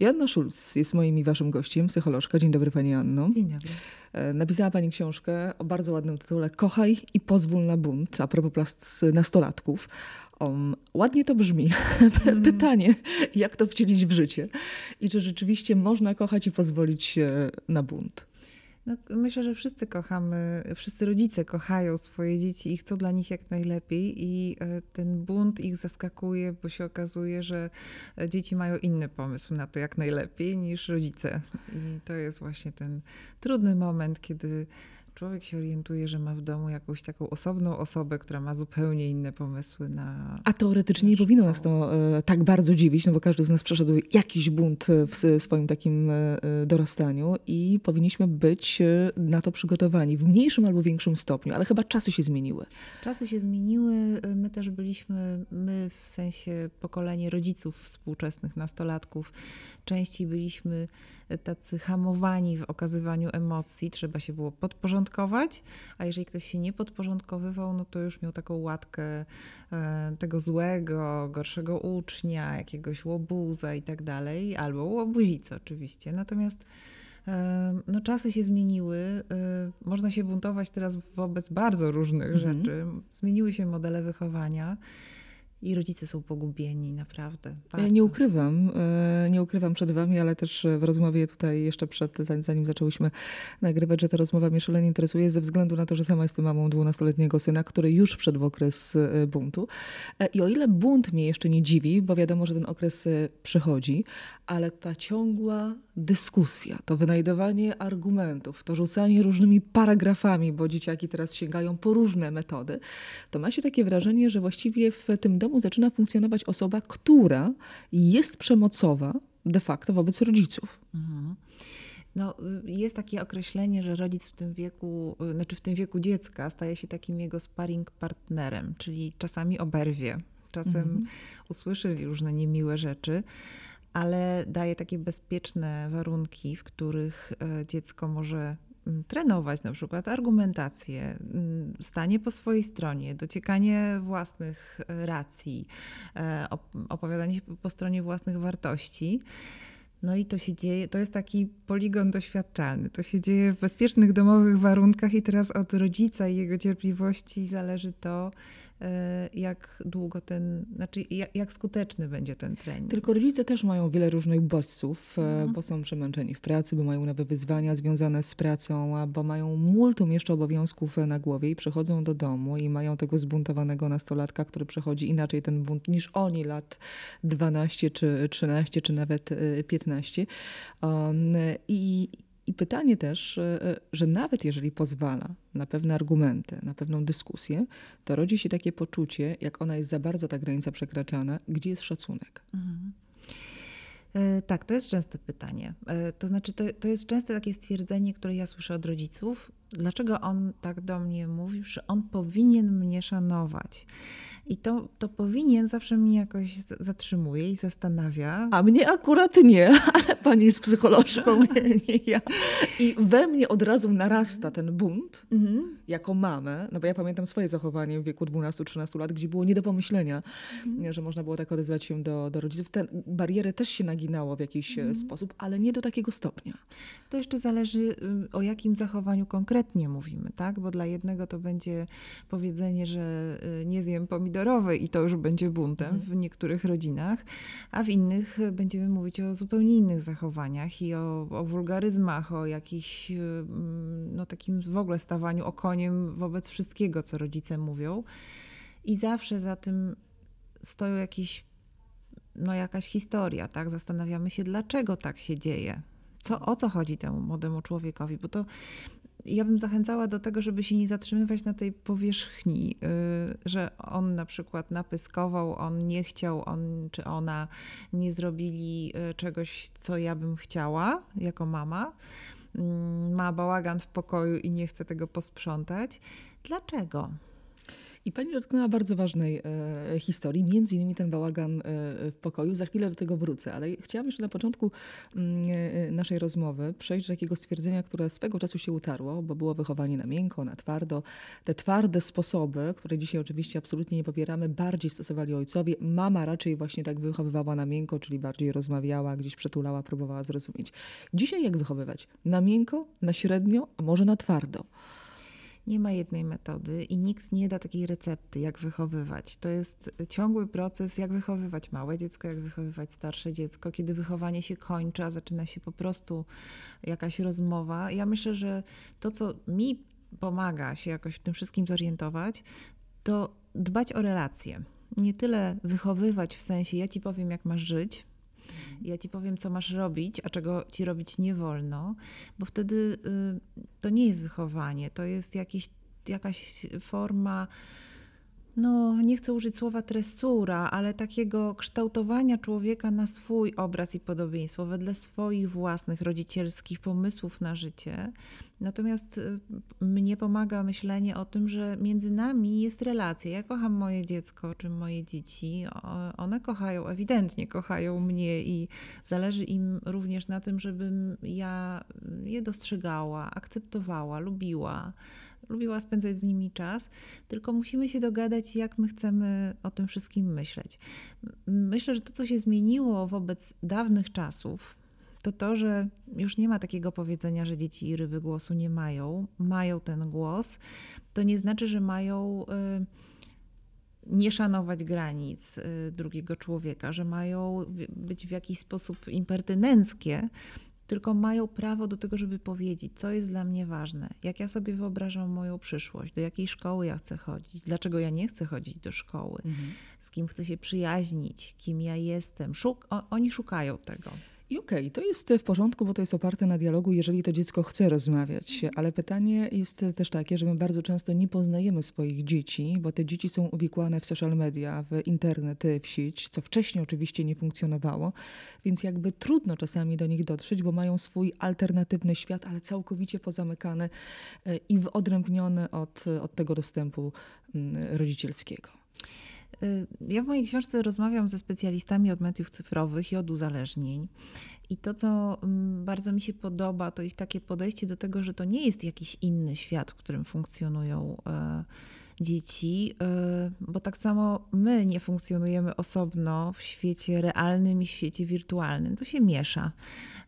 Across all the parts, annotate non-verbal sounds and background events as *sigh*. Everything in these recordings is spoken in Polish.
Joanna Schulz jest moim i waszym gościem, psycholożka. Dzień dobry Pani Anno. Dzień dobry. E, napisała Pani książkę o bardzo ładnym tytule Kochaj i pozwól na bunt, a propos nastolatków. Um, ładnie to brzmi. *laughs* Mm. Pytanie, jak to wcielić w życie? I czy rzeczywiście można kochać i pozwolić na bunt? No, myślę, że wszyscy kochamy, wszyscy rodzice kochają swoje dzieci i chcą dla nich jak najlepiej, i e, ten bunt ich zaskakuje, bo się okazuje, że e, dzieci mają inny pomysł na to, jak najlepiej niż rodzice. I to jest właśnie ten trudny moment, kiedy człowiek się orientuje, że ma w domu jakąś taką osobną osobę, która ma zupełnie inne pomysły na. A teoretycznie nie powinno nas to e, tak bardzo dziwić, no bo każdy z nas przeszedł jakiś bunt w swoim takim e, dorastaniu i powinniśmy być e, na to przygotowani w mniejszym albo większym stopniu, ale chyba czasy się zmieniły. Czasy się zmieniły. My też byliśmy, my w sensie pokolenie rodziców współczesnych, nastolatków, częściej byliśmy tacy hamowani w okazywaniu emocji, trzeba się było podporządkować, a jeżeli ktoś się nie podporządkowywał, no to już miał taką łatkę e, tego złego, gorszego ucznia, jakiegoś łobuza i tak dalej, albo łobuzica oczywiście. Natomiast e, no, czasy się zmieniły. E, można się buntować teraz wobec bardzo różnych mhm. rzeczy. Zmieniły się modele wychowania. I rodzice są pogubieni, naprawdę. Bardzo. Ja nie ukrywam, e, nie ukrywam przed wami, ale też w rozmowie tutaj jeszcze przed, zanim zaczęłyśmy nagrywać, że ta rozmowa mnie szalenie interesuje ze względu na to, że sama jestem mamą 12-letniego syna, który już wszedł w okres e, buntu. E, I o ile bunt mnie jeszcze nie dziwi, bo wiadomo, że ten okres przychodzi, ale ta ciągła dyskusja, to wynajdowanie argumentów, to rzucanie różnymi paragrafami, bo dzieciaki teraz sięgają po różne metody, to ma się takie wrażenie, że właściwie w tym domu zaczyna funkcjonować osoba, która jest przemocowa de facto wobec rodziców. Mhm. No, jest takie określenie, że rodzic w tym wieku, znaczy w tym wieku dziecka staje się takim jego sparring partnerem, czyli czasami oberwie, czasem mhm. usłyszy różne niemiłe rzeczy, ale daje takie bezpieczne warunki, w których e, dziecko może trenować na przykład argumentację, mm, stanie po swojej stronie, dociekanie własnych e, racji, e, opowiadanie się po stronie własnych wartości. No i to się dzieje, to jest taki poligon doświadczalny. To się dzieje w bezpiecznych domowych warunkach i teraz od rodzica i jego cierpliwości zależy to, jak długo ten, znaczy jak, skuteczny będzie ten trening. Tylko rodzice też mają wiele różnych bodźców, mhm. bo są przemęczeni w pracy, bo mają nowe wyzwania związane z pracą, bo mają multum jeszcze obowiązków na głowie i przychodzą do domu i mają tego zbuntowanego nastolatka, który przechodzi inaczej ten bunt niż oni lat 12 czy 13 czy nawet 15. Um, I i pytanie też, e, e, że nawet jeżeli pozwala na pewne argumenty, na pewną dyskusję, to rodzi się takie poczucie, jak ona jest za bardzo ta granica przekraczana, gdzie jest szacunek. Mhm. E, tak, to jest częste pytanie. To znaczy, to, to jest częste takie stwierdzenie, które ja słyszę od rodziców. Dlaczego on tak do mnie mówi, że on powinien mnie szanować? I to, to powinien zawsze mnie jakoś zatrzymuje i zastanawia. A mnie akurat nie, *laughs* ale pani jest psycholożką, *laughs* nie, nie ja. I we mnie od razu narasta ten bunt mhm. jako mamę, no bo ja pamiętam swoje zachowanie w wieku 12-13 lat, gdzie było nie do pomyślenia, mhm. że można było tak odezwać się do, do rodziców. Te bariery też się naginało w jakiś e, mhm. sposób, ale nie do takiego stopnia. To jeszcze zależy y, o jakim zachowaniu konkretnie mówimy, tak? Bo dla jednego to będzie powiedzenie, że y, nie zjem pomidorów, pomidorowej i to już będzie buntem mhm. w niektórych rodzinach, a w innych będziemy mówić o zupełnie innych zachowaniach i o, o wulgaryzmach, o jakiś mm, no, takim w ogóle stawaniu okoniem wobec wszystkiego, co rodzice mówią. I zawsze za tym stoją jakieś, no jakaś historia, tak? Zastanawiamy się, dlaczego tak się dzieje. Co, o co chodzi temu młodemu człowiekowi, bo to ja bym zachęcała do tego, żeby się nie zatrzymywać na tej powierzchni, y, że on na przykład napyskował, on nie chciał, on czy ona nie zrobili y, czegoś, co ja bym chciała jako mama. Mm, ma bałagan w pokoju i nie chce tego posprzątać. Dlaczego? I pani dotknęła bardzo ważnej e, historii, między innymi ten bałagan e, w pokoju. Za chwilę do tego wrócę, ale chciałam jeszcze na początku mm, e, naszej rozmowy przejść do takiego stwierdzenia, które swego czasu się utarło, bo było wychowanie na miękko, na twardo. Te twarde sposoby, które dzisiaj oczywiście absolutnie nie popieramy, bardziej stosowali ojcowie. Mama raczej właśnie tak wychowywała na miękko, czyli bardziej rozmawiała, gdzieś przetulała, próbowała zrozumieć. Dzisiaj jak wychowywać? Na miękko, na średnio, a może na twardo? Nie ma jednej metody i nikt nie da takiej recepty, jak wychowywać. To jest ciągły proces, jak wychowywać małe dziecko, jak wychowywać starsze dziecko, kiedy wychowanie się kończy, a zaczyna się po prostu jakaś rozmowa. Ja myślę, że to, co mi pomaga się jakoś w tym wszystkim zorientować, to dbać o relacje. Nie tyle wychowywać w sensie, ja ci powiem, jak masz żyć, ja ci powiem, co masz robić, a czego ci robić nie wolno, bo wtedy y, to nie jest wychowanie, to jest jakiś, jakaś forma no nie chcę użyć słowa tresura, ale takiego kształtowania człowieka na swój obraz i podobieństwo, wedle swoich własnych rodzicielskich pomysłów na życie. Natomiast y, mnie pomaga myślenie o tym, że między nami jest relacja. Ja kocham moje dziecko czy moje dzieci. One kochają, ewidentnie kochają mnie i zależy im również na tym, żebym ja je dostrzegała, akceptowała, lubiła lubiła spędzać z nimi czas, tylko musimy się dogadać, jak my chcemy o tym wszystkim myśleć. Myślę, że to, co się zmieniło wobec dawnych czasów, to to, że już nie ma takiego powiedzenia, że dzieci i ryby głosu nie mają. Mają ten głos. To nie znaczy, że mają. Y, nie szanować granic y, drugiego człowieka, że mają być w jakiś sposób impertynenckie, tylko mają prawo do tego, żeby powiedzieć, co jest dla mnie ważne, jak ja sobie wyobrażam moją przyszłość, do jakiej szkoły ja chcę chodzić, dlaczego ja nie chcę chodzić do szkoły, mhm. z kim chcę się przyjaźnić, kim ja jestem. Szuk oni szukają tego. I okej, okay, to jest w porządku, bo to jest oparte na dialogu, jeżeli to dziecko chce rozmawiać. Ale pytanie jest też takie, że my bardzo często nie poznajemy swoich dzieci, bo te dzieci są uwikłane w social media, w internet, w sieć, co wcześniej oczywiście nie funkcjonowało, więc jakby trudno czasami do nich dotrzeć, bo mają swój alternatywny świat, ale całkowicie pozamykany e, i odrębniony od, od tego dostępu mm, rodzicielskiego. Y, ja w mojej książce rozmawiam ze specjalistami od mediów cyfrowych i od uzależnień. I to, co mm, bardzo mi się podoba, to ich takie podejście do tego, że to nie jest jakiś inny świat, w którym funkcjonują e, dzieci, e, bo tak samo my nie funkcjonujemy osobno w świecie realnym i w świecie wirtualnym. To się miesza.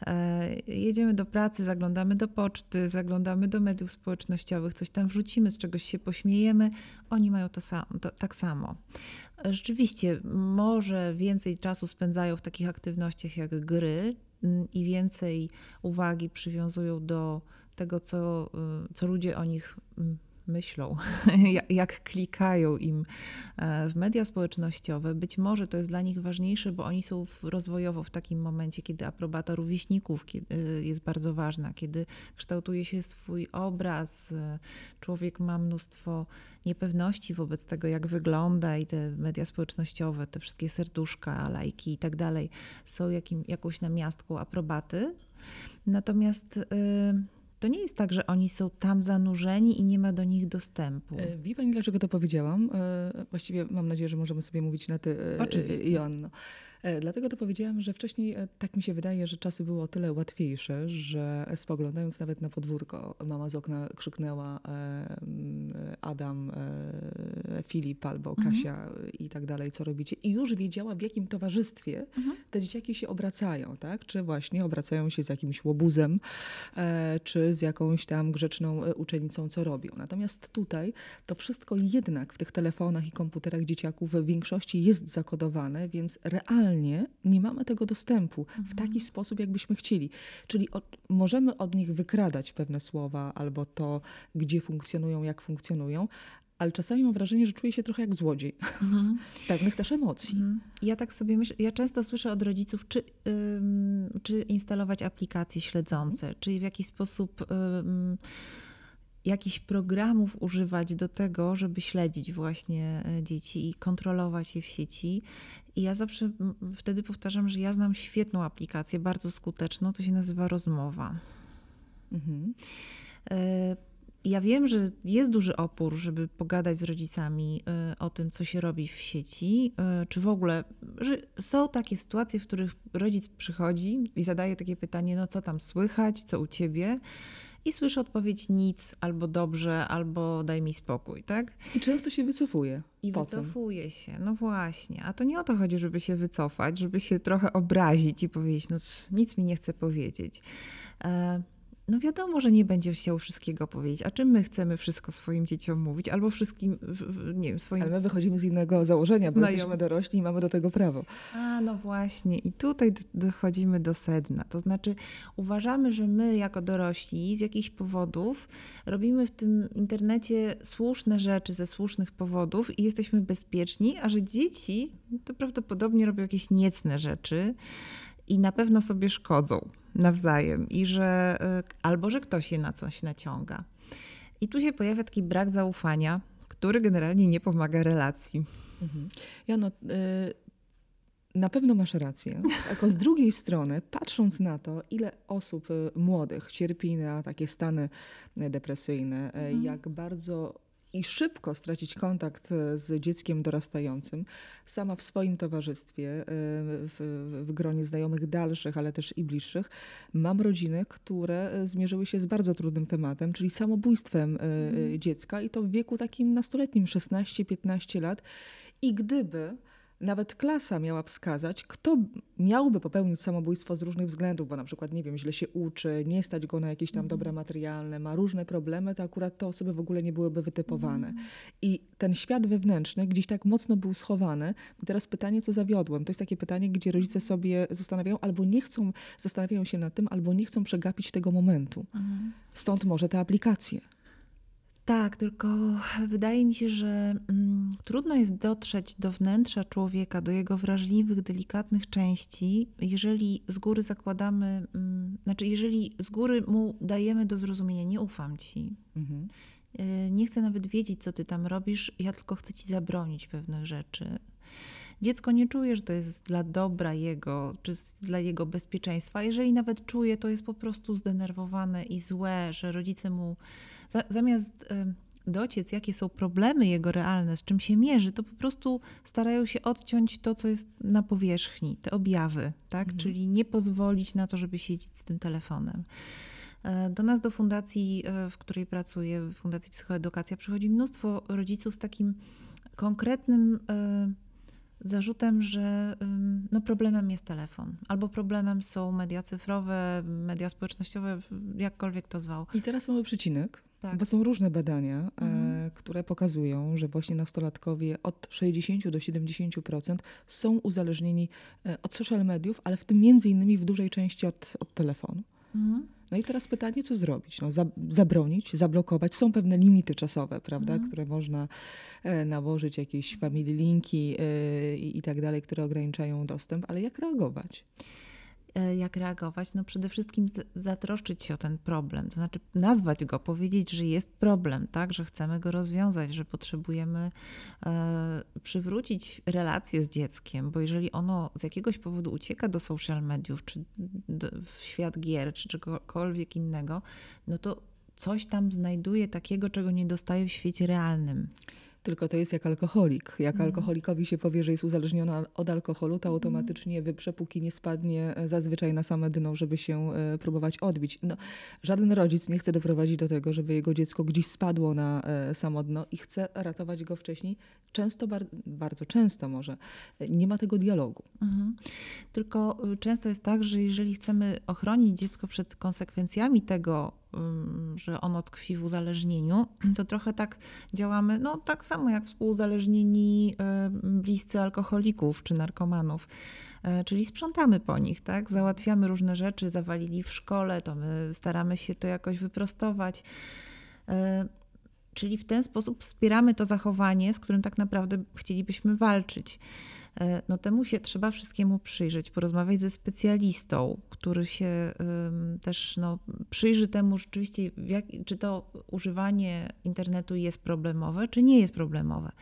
E, jedziemy do pracy, zaglądamy do poczty, zaglądamy do mediów społecznościowych, coś tam wrzucimy, z czegoś się pośmiejemy. Oni mają to, sam, to tak samo. Rzeczywiście, może więcej czasu spędzają w takich aktywnościach jak gry mm, i więcej uwagi przywiązują do tego, co, y, co ludzie o nich mm, myślą, *laughs* jak klikają im e, w media społecznościowe. Być może to jest dla nich ważniejsze, bo oni są rozwojowo w takim momencie, kiedy aprobata rówieśników e, jest bardzo ważna, kiedy kształtuje się swój obraz, e, człowiek ma mnóstwo niepewności wobec tego, jak wygląda i te media społecznościowe, te wszystkie serduszka, lajki i tak dalej są jakim, jakąś namiastką aprobaty. Natomiast to nie jest tak, że oni są tam zanurzeni i nie ma do nich dostępu. E, wie Pani, dlaczego to powiedziałam? E, właściwie mam nadzieję, że możemy sobie mówić na ty, e, Oczywiście. Joanno. Dlatego to powiedziałam, że wcześniej tak mi się wydaje, że czasy były o tyle łatwiejsze, że spoglądając nawet na podwórko, mama z okna krzyknęła Adam, Filip albo mhm. Kasia mhm. i tak dalej, co robicie. I już wiedziała, w jakim towarzystwie mhm. te dzieciaki się obracają, tak? Czy właśnie obracają się z jakimś łobuzem, czy z jakąś tam grzeczną uczennicą, co robią. Natomiast tutaj to wszystko jednak w tych telefonach i komputerach dzieciaków w większości jest zakodowane, więc realnie realnie nie mamy tego dostępu mhm. w taki sposób, jakbyśmy chcieli. Czyli od, możemy od nich wykradać pewne słowa albo to, gdzie funkcjonują, jak funkcjonują, ale czasami mam wrażenie, że czuję się trochę jak złodziej mhm. *laughs* pewnych też emocji. Mhm. Ja tak sobie myślę, ja często słyszę od rodziców, czy, ym, czy instalować aplikacje śledzące, mhm. czy w jakiś sposób. Ym, jakichś programów używać do tego, żeby śledzić właśnie e, dzieci i kontrolować je w sieci. I ja zawsze wtedy powtarzam, że ja znam świetną aplikację, bardzo skuteczną, to się nazywa Rozmowa. Mhm. E, ja wiem, że jest duży opór, żeby pogadać z rodzicami y, o tym, co się robi w sieci, y, czy w ogóle, że są takie sytuacje, w których rodzic przychodzi i zadaje takie pytanie, no co tam słychać, co u ciebie? I słyszy odpowiedź nic, albo dobrze, albo daj mi spokój, tak? I często się wycofuje. I potem. wycofuje się, no właśnie. A to nie o to chodzi, żeby się wycofać, żeby się trochę obrazić i powiedzieć, no nic mi nie chce powiedzieć. No wiadomo, że nie będzie chciał wszystkiego powiedzieć. A czym my chcemy wszystko swoim dzieciom mówić? Albo wszystkim, nie wiem, swoim... Ale my wychodzimy z innego założenia, bo Znajom. jesteśmy dorośli i mamy do tego prawo. A, no właśnie. I tutaj dochodzimy do sedna. To znaczy uważamy, że my jako dorośli z jakichś powodów robimy w tym internecie słuszne rzeczy ze słusznych powodów i jesteśmy bezpieczni, a że dzieci to prawdopodobnie robią jakieś niecne rzeczy i na pewno sobie szkodzą nawzajem i że y, albo że ktoś je na coś naciąga. I tu się pojawia taki brak zaufania, który generalnie nie pomaga relacji. Mhm. Jano, y, na pewno masz rację. Tylko z drugiej strony, patrząc na to, ile osób y, młodych cierpi na takie stany depresyjne, mhm. jak bardzo i szybko stracić kontakt e, z dzieckiem dorastającym. Sama w swoim towarzystwie, e, w, w, gronie znajomych dalszych, ale też i bliższych, mam rodziny, które e, zmierzyły się z bardzo trudnym tematem, czyli samobójstwem mm. dziecka i to w wieku takim nastoletnim, 16-15 lat. I gdyby nawet klasa miała wskazać, kto miałby popełnić samobójstwo z różnych względów, bo na przykład, nie wiem, źle się uczy, nie stać go na jakieś tam dobra mhm. materialne, ma różne problemy, to akurat te osoby w ogóle nie byłyby wytypowane. Mm. I ten świat wewnętrzny gdzieś tak mocno był schowany. I teraz pytanie, co zawiodło? No to jest takie pytanie, gdzie rodzice sobie zastanawiają, albo nie chcą, zastanawiają się nad tym, albo nie chcą przegapić tego momentu. Mm. Stąd może te aplikacje. Tak, tylko wydaje mi się, że mm, trudno jest dotrzeć do wnętrza człowieka, do jego wrażliwych, delikatnych części, jeżeli z góry zakładamy, mm, znaczy, jeżeli z góry mu dajemy do zrozumienia, nie ufam ci. Mhm. Y, nie chcę nawet wiedzieć, co ty tam robisz, ja tylko chcę ci zabronić pewnych rzeczy. Dziecko nie czuje, że to jest dla dobra jego, czy dla jego bezpieczeństwa. Jeżeli nawet czuje, to jest po prostu zdenerwowane i złe, że rodzice mu zamiast dociec, jakie są problemy jego realne, z czym się mierzy, to po prostu starają się odciąć to, co jest na powierzchni, te objawy, tak? Mhm. Czyli nie pozwolić na to, żeby siedzieć z tym telefonem. E, do nas, do fundacji, e, w której pracuję, Fundacji Psychoedukacja, przychodzi mnóstwo rodziców z takim konkretnym e, zarzutem, że no problemem jest telefon, albo problemem są media cyfrowe, media społecznościowe, jakkolwiek to zwał. I teraz mamy przycinek, tak. bo są różne badania, e, mhm. które pokazują, że właśnie nastolatkowie od 60 do 70% są uzależnieni e, od social mediów, ale w tym między innymi w dużej części od, od telefonu. Mhm. No i teraz pytanie, co zrobić? No, zabronić, zablokować. Są pewne limity czasowe, prawda, mhm. które można e, nałożyć, jakieś family linki e, i tak dalej, które ograniczają dostęp, ale jak reagować? E, jak reagować? No przede wszystkim zatroszczyć się o ten problem, to znaczy nazwać go, powiedzieć, że jest problem, tak, że chcemy go rozwiązać, że potrzebujemy e, przywrócić relacje z dzieckiem, bo jeżeli ono z jakiegoś powodu ucieka do social mediów, czy w świat gier, czy czegokolwiek innego, no to coś tam znajduje takiego, czego nie dostaje w świecie realnym. Tylko to jest jak alkoholik. Jak mhm. alkoholikowi się powie, że jest uzależniona od alkoholu, to mhm. automatycznie wyprze, póki nie spadnie e, zazwyczaj na same dno, żeby się e, próbować odbić. No, żaden rodzic nie chce doprowadzić do tego, żeby jego dziecko gdzieś spadło na e, samo dno i chce ratować go wcześniej. Często, bardzo często może, nie ma tego dialogu. Mhm. Tylko y, często jest tak, że jeżeli chcemy ochronić dziecko przed konsekwencjami tego, że ono tkwi w uzależnieniu, *clears throat* to trochę tak działamy, no tak samo jak współuzależnieni bliscy alkoholików czy narkomanów. E, czyli sprzątamy po nich, tak? Załatwiamy różne rzeczy, zawalili w szkole, to my staramy się to jakoś wyprostować. E, czyli w ten sposób wspieramy to zachowanie, z którym tak naprawdę chcielibyśmy walczyć. E, no temu się trzeba wszystkiemu przyjrzeć, porozmawiać ze specjalistą, który się też no, przyjrzy temu rzeczywiście, jak, czy to używanie internetu jest problemowe, czy nie jest problemowe.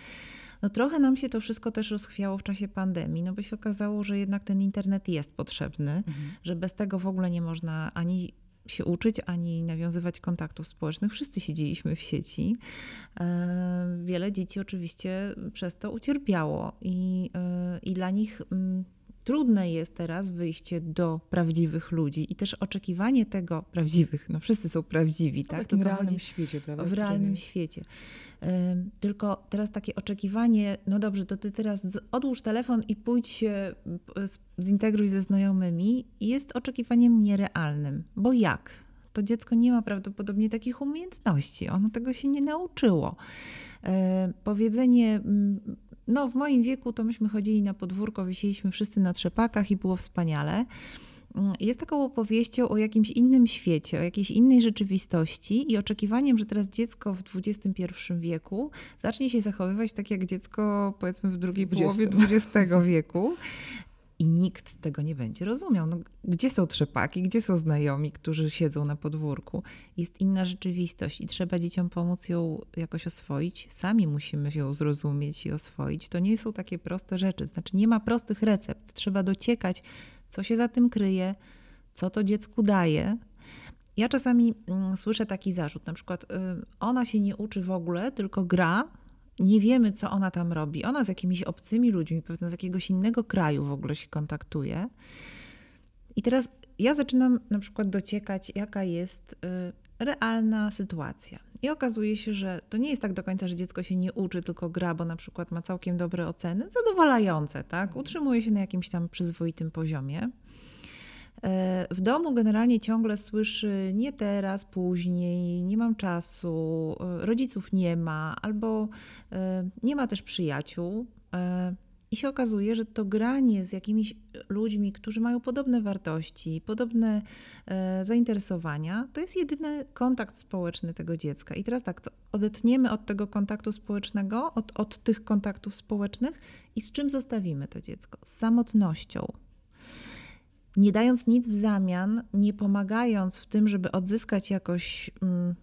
No trochę nam się to wszystko też rozchwiało w czasie pandemii, no bo się okazało, że jednak ten internet jest potrzebny, mhm. że bez tego w ogóle nie można ani się uczyć, ani nawiązywać kontaktów społecznych. Wszyscy siedzieliśmy w sieci. E, wiele dzieci oczywiście przez to ucierpiało i, e, i dla nich mm, trudne jest teraz wyjście do prawdziwych ludzi i też oczekiwanie tego prawdziwych, no wszyscy są prawdziwi, tak? W realnym świecie, prawda? W realnym świecie. Tylko teraz takie oczekiwanie, no dobrze, to ty teraz odłóż telefon i pójdź się zintegruj ze znajomymi, jest oczekiwaniem nierealnym. Bo jak? To dziecko nie ma prawdopodobnie takich umiejętności, ono tego się nie nauczyło. Powiedzenie no, w moim wieku to myśmy chodzili na podwórko, wisieliśmy wszyscy na trzepakach i było wspaniale. Mm, jest taką opowieścią o jakimś innym świecie, o jakiejś innej rzeczywistości i oczekiwaniem, że teraz dziecko w XXI wieku zacznie się zachowywać tak jak dziecko powiedzmy w drugiej 20. połowie XX wieku i nikt tego nie będzie rozumiał. No, gdzie są trzepaki, gdzie są znajomi, którzy siedzą na podwórku? Jest inna rzeczywistość i trzeba dzieciom pomóc ją jakoś oswoić. Sami musimy ją zrozumieć i oswoić. To nie są takie proste rzeczy. Znaczy, nie ma prostych recept. Trzeba dociekać, co się za tym kryje, co to dziecku daje. Ja czasami mm, słyszę taki zarzut, na przykład, y, ona się nie uczy w ogóle, tylko gra nie wiemy, co ona tam robi. Ona z jakimiś obcymi ludźmi, pewno z jakiegoś innego kraju w ogóle się kontaktuje. I teraz ja zaczynam na przykład dociekać, jaka jest y, realna sytuacja. I okazuje się, że to nie jest tak do końca, że dziecko się nie uczy, tylko gra, bo na przykład ma całkiem dobre oceny, zadowalające, tak? Utrzymuje się na jakimś tam przyzwoitym poziomie. W domu generalnie ciągle słyszy nie teraz, później, nie mam czasu, rodziców nie ma, albo e, nie ma też przyjaciół. E, I się okazuje, że to granie z jakimiś ludźmi, którzy mają podobne wartości, podobne e, zainteresowania, to jest jedyny kontakt społeczny tego dziecka. I teraz tak, odetniemy od tego kontaktu społecznego, od, od tych kontaktów społecznych i z czym zostawimy to dziecko? Z samotnością nie dając nic w zamian, nie pomagając w tym, żeby odzyskać jakoś mm,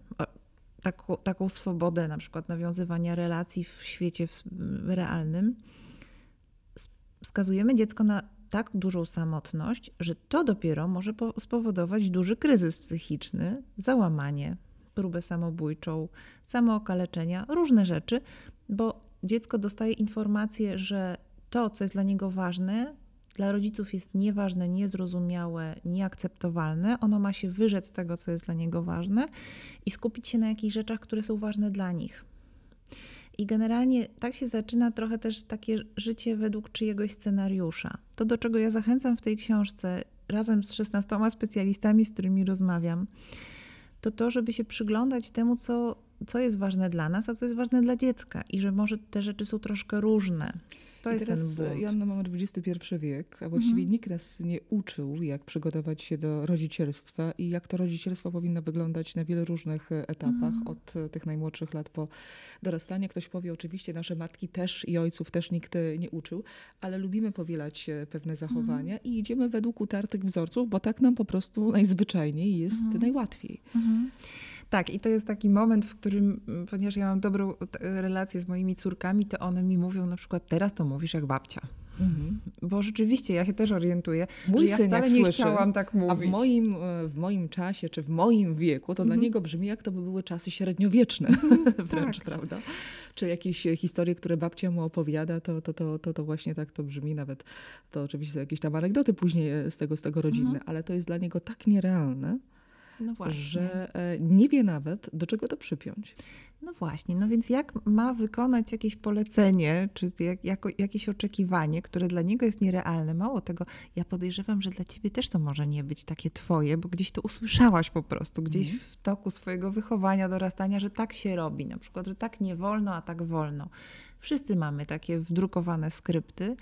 taką, taką swobodę, na przykład nawiązywania relacji w świecie realnym, skazujemy dziecko na tak dużą samotność, że to dopiero może spowodować duży kryzys psychiczny, załamanie, próbę samobójczą, samookaleczenia, różne rzeczy, bo dziecko dostaje informację, że to, co jest dla niego ważne, dla rodziców jest nieważne, niezrozumiałe, nieakceptowalne. Ono ma się wyrzec tego, co jest dla niego ważne i skupić się na jakichś rzeczach, które są ważne dla nich. I generalnie tak się zaczyna trochę też takie życie według czyjegoś scenariusza. To, do czego ja zachęcam w tej książce, razem z 16 specjalistami, z którymi rozmawiam, to to, żeby się przyglądać temu, co, co jest ważne dla nas, a co jest ważne dla dziecka, i że może te rzeczy są troszkę różne. To I jest teraz, ten bunt. Joanna, mamy XXI wiek, a właściwie mhm. nikt nas nie uczył, jak przygotować się do rodzicielstwa i jak to rodzicielstwo powinno wyglądać na wielu różnych e, etapach, mhm. od e, tych najmłodszych lat po dorastanie. Ktoś powie, oczywiście nasze matki też i ojców też nikt e, nie uczył, ale lubimy powielać pewne zachowania mhm. i idziemy według utartych wzorców, bo tak nam po prostu najzwyczajniej jest mhm. najłatwiej. Tak, i to jest taki moment, w którym, ponieważ ja mam dobrą relację z moimi córkami, to one mi mówią na przykład, teraz to mówisz jak babcia. Mhm. Bo rzeczywiście ja się też orientuję, Mój że ja wcale nie słyszy, chciałam tak mówić. A w moim, e, w moim czasie, czy w moim wieku, to mhm. dla niego brzmi jak to by były czasy średniowieczne mhm, *laughs* wręcz, tak. prawda? Czy jakieś historie, które babcia mu opowiada, to, to, to, to, to właśnie tak to brzmi. Nawet to oczywiście są jakieś tam anegdoty później z tego, z tego rodzinne, mhm. ale to jest dla niego tak nierealne, no że e, nie wie nawet, do czego to przypiąć. No właśnie, no więc jak ma wykonać jakieś polecenie, czy jak, jako, jakieś oczekiwanie, które dla niego jest nierealne? Mało tego, ja podejrzewam, że dla ciebie też to może nie być takie twoje, bo gdzieś to usłyszałaś po prostu, gdzieś mm. w toku swojego wychowania, dorastania, że tak się robi, na przykład, że tak nie wolno, a tak wolno. Wszyscy mamy takie wdrukowane skrypty.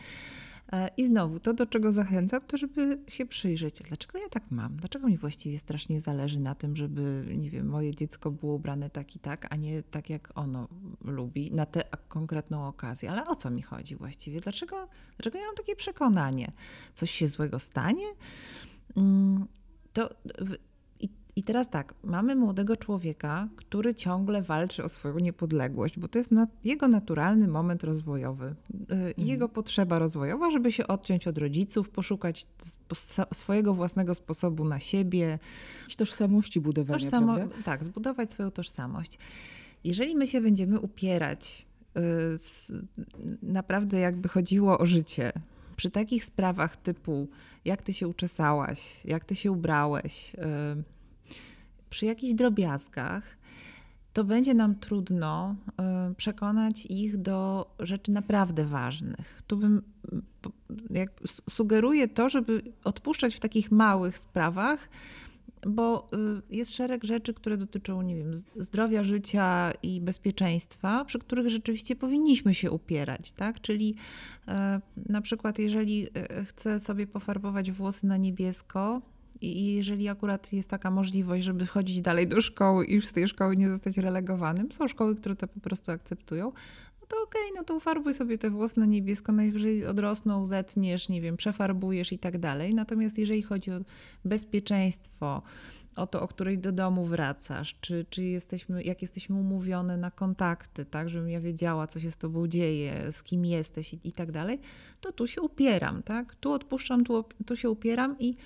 E, I znowu, to do czego zachęcam, to żeby się przyjrzeć, dlaczego ja tak mam, dlaczego mi właściwie strasznie zależy na tym, żeby, nie wiem, moje dziecko było ubrane tak i tak, a nie tak jak ono lubi, na tę konkretną okazję. Ale o co mi chodzi właściwie? Dlaczego, dlaczego ja mam takie przekonanie? Coś się złego stanie? Mm, to i I teraz tak, mamy młodego człowieka, który ciągle walczy o swoją niepodległość, bo to jest jego naturalny moment rozwojowy, y, mhm. jego potrzeba rozwojowa, żeby się odciąć od rodziców, poszukać swojego własnego sposobu na siebie. Tożsamości budowania, Tożsamo prawda? Tak, zbudować swoją tożsamość. Jeżeli my się będziemy upierać, y, naprawdę jakby chodziło o życie, przy takich sprawach typu jak ty się uczesałaś, jak ty się ubrałeś, y, przy jakichś drobiazgach, to będzie nam trudno y, przekonać ich do rzeczy naprawdę ważnych. Tu bym jak sugeruję to, żeby odpuszczać w takich małych sprawach, bo y, jest szereg rzeczy, które dotyczą, nie wiem, zdrowia, życia i bezpieczeństwa, przy których rzeczywiście powinniśmy się upierać, tak? Czyli e, na przykład, jeżeli chcę sobie pofarbować włosy na niebiesko, i jeżeli akurat jest taka możliwość, żeby chodzić dalej do szkoły i z tej szkoły nie zostać relegowanym, są szkoły, które to po prostu akceptują, no to okej, okay, no to ufarbuj sobie te włosy na niebiesko, najwyżej odrosną, zetniesz, nie wiem, przefarbujesz i tak dalej. Natomiast jeżeli chodzi o bezpieczeństwo, o to, o której do domu wracasz, czy, czy jesteśmy, jak jesteśmy umówione na kontakty, tak, żebym ja wiedziała, co się z tobą dzieje, z kim jesteś i, i tak dalej, to tu się upieram, tak? Tu odpuszczam, tu, tu się upieram i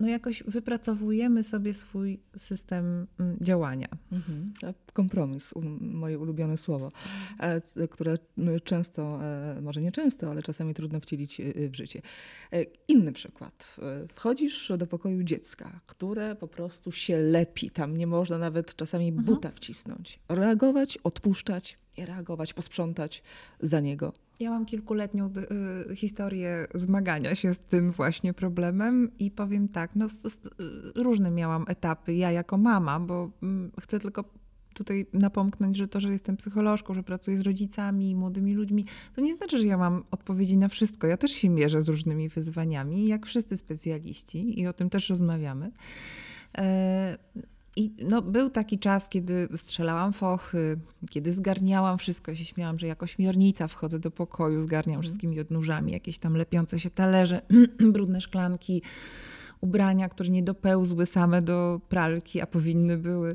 no jakoś wypracowujemy sobie swój system mm, działania. Mhm. Kompromis, moje ulubione słowo, e, które często, e, może nie często, ale czasami trudno wcielić e, w życie. Inny przykład. Wchodzisz do pokoju dziecka, które po prostu się lepi. Tam nie można nawet czasami mhm. buta wcisnąć. Reagować, odpuszczać, nie reagować, posprzątać za niego. Ja mam kilkuletnią y, historię zmagania się z tym właśnie problemem i powiem tak, no różne miałam etapy ja jako mama, bo mm, chcę tylko tutaj napomknąć, że to, że jestem psycholożką, że pracuję z rodzicami, młodymi ludźmi, to nie znaczy, że ja mam odpowiedzi na wszystko. Ja też się mierzę z różnymi wyzwaniami, jak wszyscy specjaliści i o tym też rozmawiamy. I no, był taki czas, kiedy strzelałam fochy, kiedy zgarniałam wszystko. Ja się śmiałam, że jako śmiernica wchodzę do pokoju, zgarniam mm. wszystkimi odnóżami, jakieś tam lepiące się talerze, *clears throat* brudne szklanki, ubrania, które nie dopełzły same do pralki, a powinny były.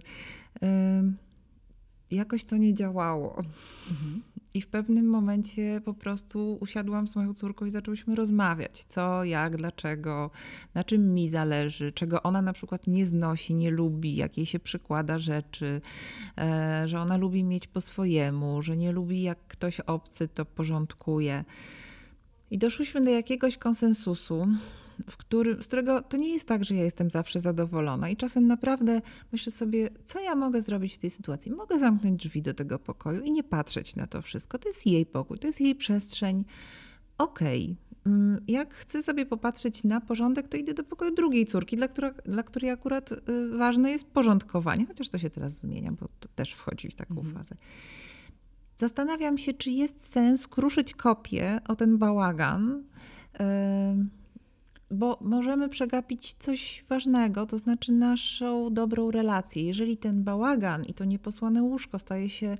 Jakoś to nie działało. Mhm. I w pewnym momencie po prostu usiadłam z moją córką i zaczęłyśmy rozmawiać, co, jak, dlaczego, na czym mi zależy, czego ona na przykład nie znosi, nie lubi, jak jej się przykłada rzeczy, e, że ona lubi mieć po swojemu, że nie lubi jak ktoś obcy to porządkuje. I doszłyśmy do jakiegoś konsensusu, w którym, z którego to nie jest tak, że ja jestem zawsze zadowolona i czasem naprawdę myślę sobie, co ja mogę zrobić w tej sytuacji. Mogę zamknąć drzwi do tego pokoju i nie patrzeć na to wszystko. To jest jej pokój, to jest jej przestrzeń. Okej. Okay. Mm, jak chcę sobie popatrzeć na porządek, to idę do pokoju drugiej córki, dla, która, dla której akurat y, ważne jest porządkowanie, chociaż to się teraz zmienia, bo to też wchodzi w taką mhm. fazę. Zastanawiam się, czy jest sens kruszyć kopię o ten bałagan. Yy, bo możemy przegapić coś ważnego, to znaczy naszą dobrą relację. Jeżeli ten bałagan i to nieposłane łóżko staje się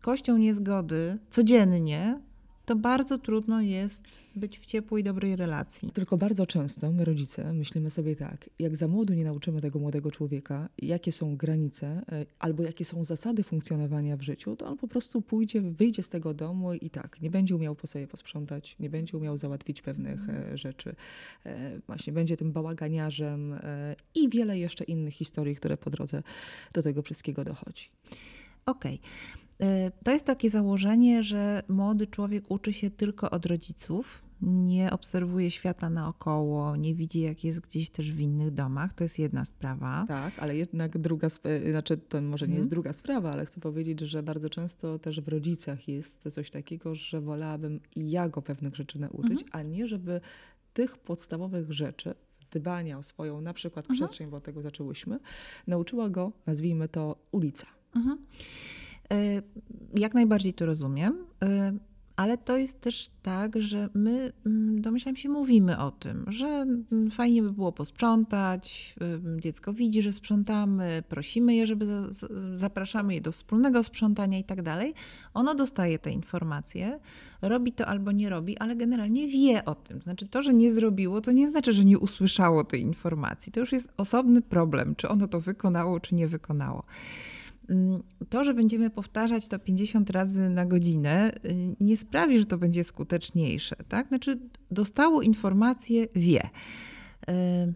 kością niezgody codziennie, to bardzo trudno jest być w ciepłej, dobrej relacji. Tylko bardzo często my rodzice myślimy sobie tak, jak za młodu nie nauczymy tego młodego człowieka, jakie są granice e, albo jakie są zasady funkcjonowania w życiu, to on po prostu pójdzie, wyjdzie z tego domu i tak, nie będzie umiał po sobie posprzątać, nie będzie umiał załatwić pewnych mm. rzeczy, e, właśnie będzie tym bałaganiarzem i wiele jeszcze innych historii, które po drodze do tego wszystkiego dochodzi. Okej. Okay. Y, to jest takie założenie, że młody człowiek uczy się tylko od rodziców, nie obserwuje świata naokoło, nie widzi, jak jest gdzieś też w innych domach. To jest jedna sprawa. Tak, ale jednak druga, znaczy to może nie jest mhm. druga sprawa, ale chcę powiedzieć, że bardzo często też w rodzicach jest coś takiego, że wolałabym ja go pewnych rzeczy nauczyć, mhm. a nie żeby tych podstawowych rzeczy, dbania o swoją na przykład mhm. przestrzeń, bo od tego zaczęłyśmy, nauczyła go, nazwijmy to, ulica. Mhm. E, jak najbardziej to rozumiem, e, ale to jest też tak, że my mm, domyślam się mówimy o tym, że mm, fajnie by było posprzątać, dziecko widzi, że sprzątamy, prosimy je, żeby zapraszamy je do wspólnego sprzątania i tak dalej. Ono dostaje te informacje, robi to albo nie robi, ale generalnie wie o tym. Znaczy to, że nie zrobiło, to nie znaczy, że nie usłyszało tej informacji. To już jest osobny problem, czy ono to wykonało, czy nie wykonało. To, że będziemy powtarzać to 50 razy na godzinę, y, nie sprawi, że to będzie skuteczniejsze. Tak? Znaczy, dostało informację, wie. Y,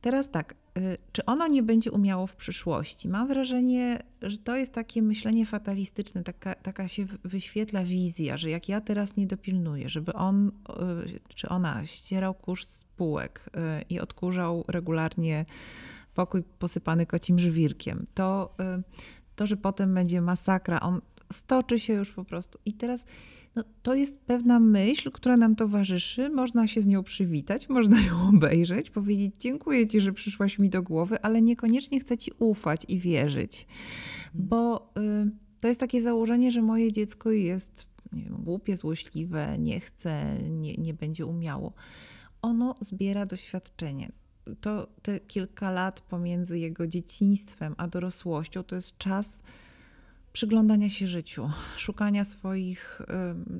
teraz tak, y, czy ono nie będzie umiało w przyszłości? Mam wrażenie, że to jest takie myślenie fatalistyczne, taka, taka się wyświetla wizja, że jak ja teraz nie dopilnuję, żeby on czy ona ścierał kurz z półek i odkurzał regularnie pokój posypany kocim żwirkiem, to to, że potem będzie masakra, on stoczy się już po prostu. I teraz no, to jest pewna myśl, która nam towarzyszy, można się z nią przywitać, można ją *laughs* obejrzeć, powiedzieć dziękuję ci, że przyszłaś mi do głowy, ale niekoniecznie chcę ci ufać i wierzyć, mhm. bo y, to jest takie założenie, że moje dziecko jest nie wiem, głupie, złośliwe, nie chce, nie, nie będzie umiało. Ono zbiera doświadczenie to te kilka lat pomiędzy jego dzieciństwem a dorosłością to jest czas przyglądania się życiu, szukania swoich,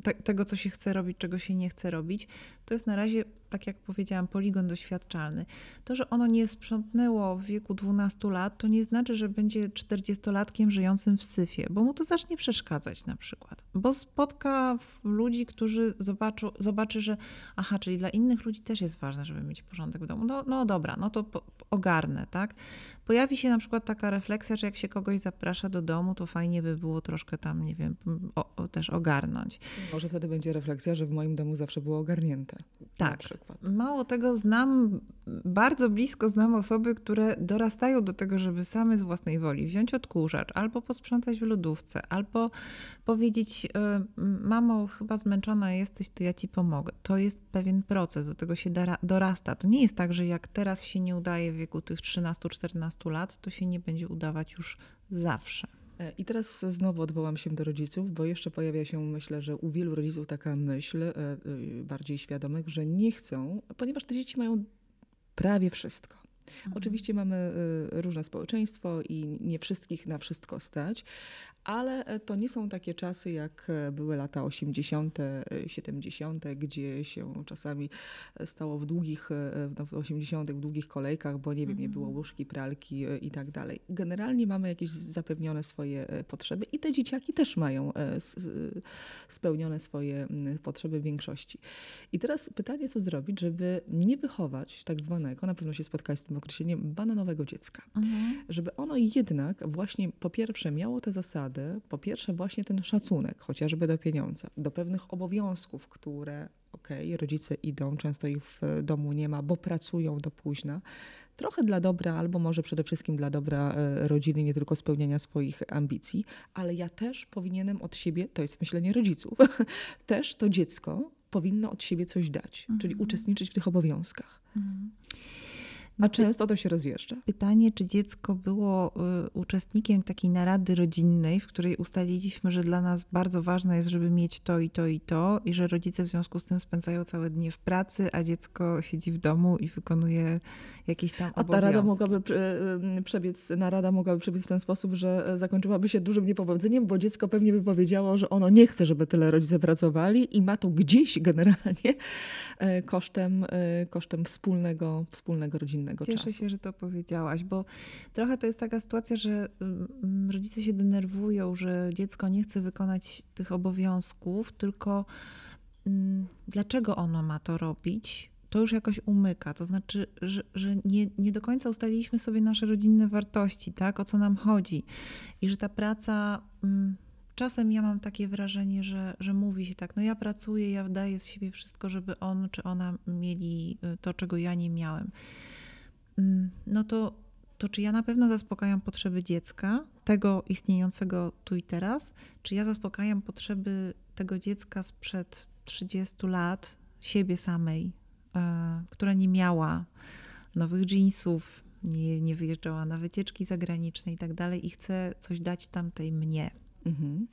te, tego, co się chce robić, czego się nie chce robić. To jest na razie tak jak powiedziałam, poligon doświadczalny. To, że ono nie sprzątnęło w wieku 12 lat, to nie znaczy, że będzie 40-latkiem żyjącym w syfie, bo mu to zacznie przeszkadzać na przykład. Bo spotka ludzi, którzy zobaczą, zobaczy, że aha, czyli dla innych ludzi też jest ważne, żeby mieć porządek w domu. No, no dobra, no to ogarnę, tak? Pojawi się na przykład taka refleksja, że jak się kogoś zaprasza do domu, to fajnie by było troszkę tam, nie wiem, o, o, też ogarnąć. Może wtedy będzie refleksja, że w moim domu zawsze było ogarnięte. Tak. Mało tego, znam, bardzo blisko znam osoby, które dorastają do tego, żeby same z własnej woli wziąć odkurzacz, albo posprzątać w lodówce, albo powiedzieć, e, mamo, chyba zmęczona jesteś, to ja ci pomogę. To jest pewien proces, do tego się dorasta. To nie jest tak, że jak teraz się nie udaje w wieku tych 13-14 lat, to się nie będzie udawać już zawsze. E, I teraz znowu odwołam się do rodziców, bo jeszcze pojawia się, myślę, że u wielu rodziców taka myśl, e, e, bardziej świadomych, że nie chcą, ponieważ te dzieci mają prawie wszystko. Mhm. Oczywiście mamy różne społeczeństwo i nie wszystkich na wszystko stać, ale e, to nie są takie czasy, jak e, były lata 80., 70., e, gdzie się czasami stało w długich, no w 80., w długich kolejkach, bo nie wiem, nie było mhm. łóżki, pralki i tak dalej. Generalnie mamy jakieś zapewnione swoje potrzeby i te dzieciaki też mają spełnione swoje potrzeby w większości. I teraz pytanie, co zrobić, żeby nie wychować tak zwanego, na pewno się spotkać z tym określeniem, bananowego dziecka. Mhm. Żeby ono jednak właśnie po pierwsze miało te zasady, po pierwsze właśnie ten szacunek, chociażby do pieniądza, do pewnych obowiązków, które okej, okay, rodzice idą, często ich w domu nie ma, bo pracują do późna, trochę dla dobra, albo może przede wszystkim dla dobra e, rodziny, nie tylko spełniania swoich ambicji, ale ja też powinienem od siebie, to jest myślenie rodziców, *laughs* też to dziecko powinno od siebie coś dać, mhm. czyli uczestniczyć w tych obowiązkach. Mhm. A często to się rozjeżdża. Pytanie, czy dziecko było y, uczestnikiem takiej narady rodzinnej, w której ustaliliśmy, że dla nas bardzo ważne jest, żeby mieć to i to i to, i że rodzice w związku z tym spędzają całe dnie w pracy, a dziecko siedzi w domu i wykonuje jakieś tam obowiązki. A ta rada mogłaby y, przebiec, narada mogłaby przebiec w ten sposób, że e, zakończyłaby się dużym niepowodzeniem, bo dziecko pewnie by powiedziało, że ono nie chce, żeby tyle rodzice pracowali i ma to gdzieś generalnie e, kosztem, e, kosztem wspólnego, wspólnego rodzinnego Cieszę czasu. się, że to powiedziałaś, bo trochę to jest taka sytuacja, że mm, rodzice się denerwują, że dziecko nie chce wykonać tych obowiązków, tylko mm, dlaczego ono ma to robić? To już jakoś umyka. To znaczy, że, że nie, nie do końca ustaliliśmy sobie nasze rodzinne wartości, tak? O co nam chodzi. I że ta praca mm, czasem ja mam takie wrażenie, że, że mówi się tak, no ja pracuję, ja daję z siebie wszystko, żeby on czy ona mieli y, to, czego ja nie miałem. Mm, no to, to czy ja na pewno zaspokajam potrzeby dziecka, tego istniejącego tu i teraz, czy ja zaspokajam potrzeby tego dziecka sprzed 30 lat, siebie samej, e, która nie miała nowych jeansów, nie, nie wyjeżdżała na wycieczki zagraniczne i tak dalej, i chcę coś dać tamtej mnie. Mhm.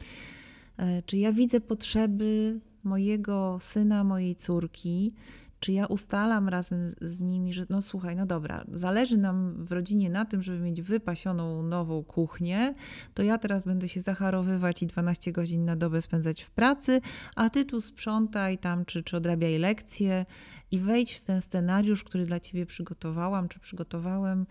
E, czy ja widzę potrzeby mojego syna, mojej córki, czy ja ustalam razem z nimi, że no słuchaj, no dobra, zależy nam w rodzinie na tym, żeby mieć wypasioną nową kuchnię, to ja teraz będę się zacharowywać i 12 godzin na dobę spędzać w pracy, a ty tu sprzątaj tam, czy, czy odrabiaj lekcje i wejdź w ten scenariusz, który dla ciebie przygotowałam, czy przygotowałem,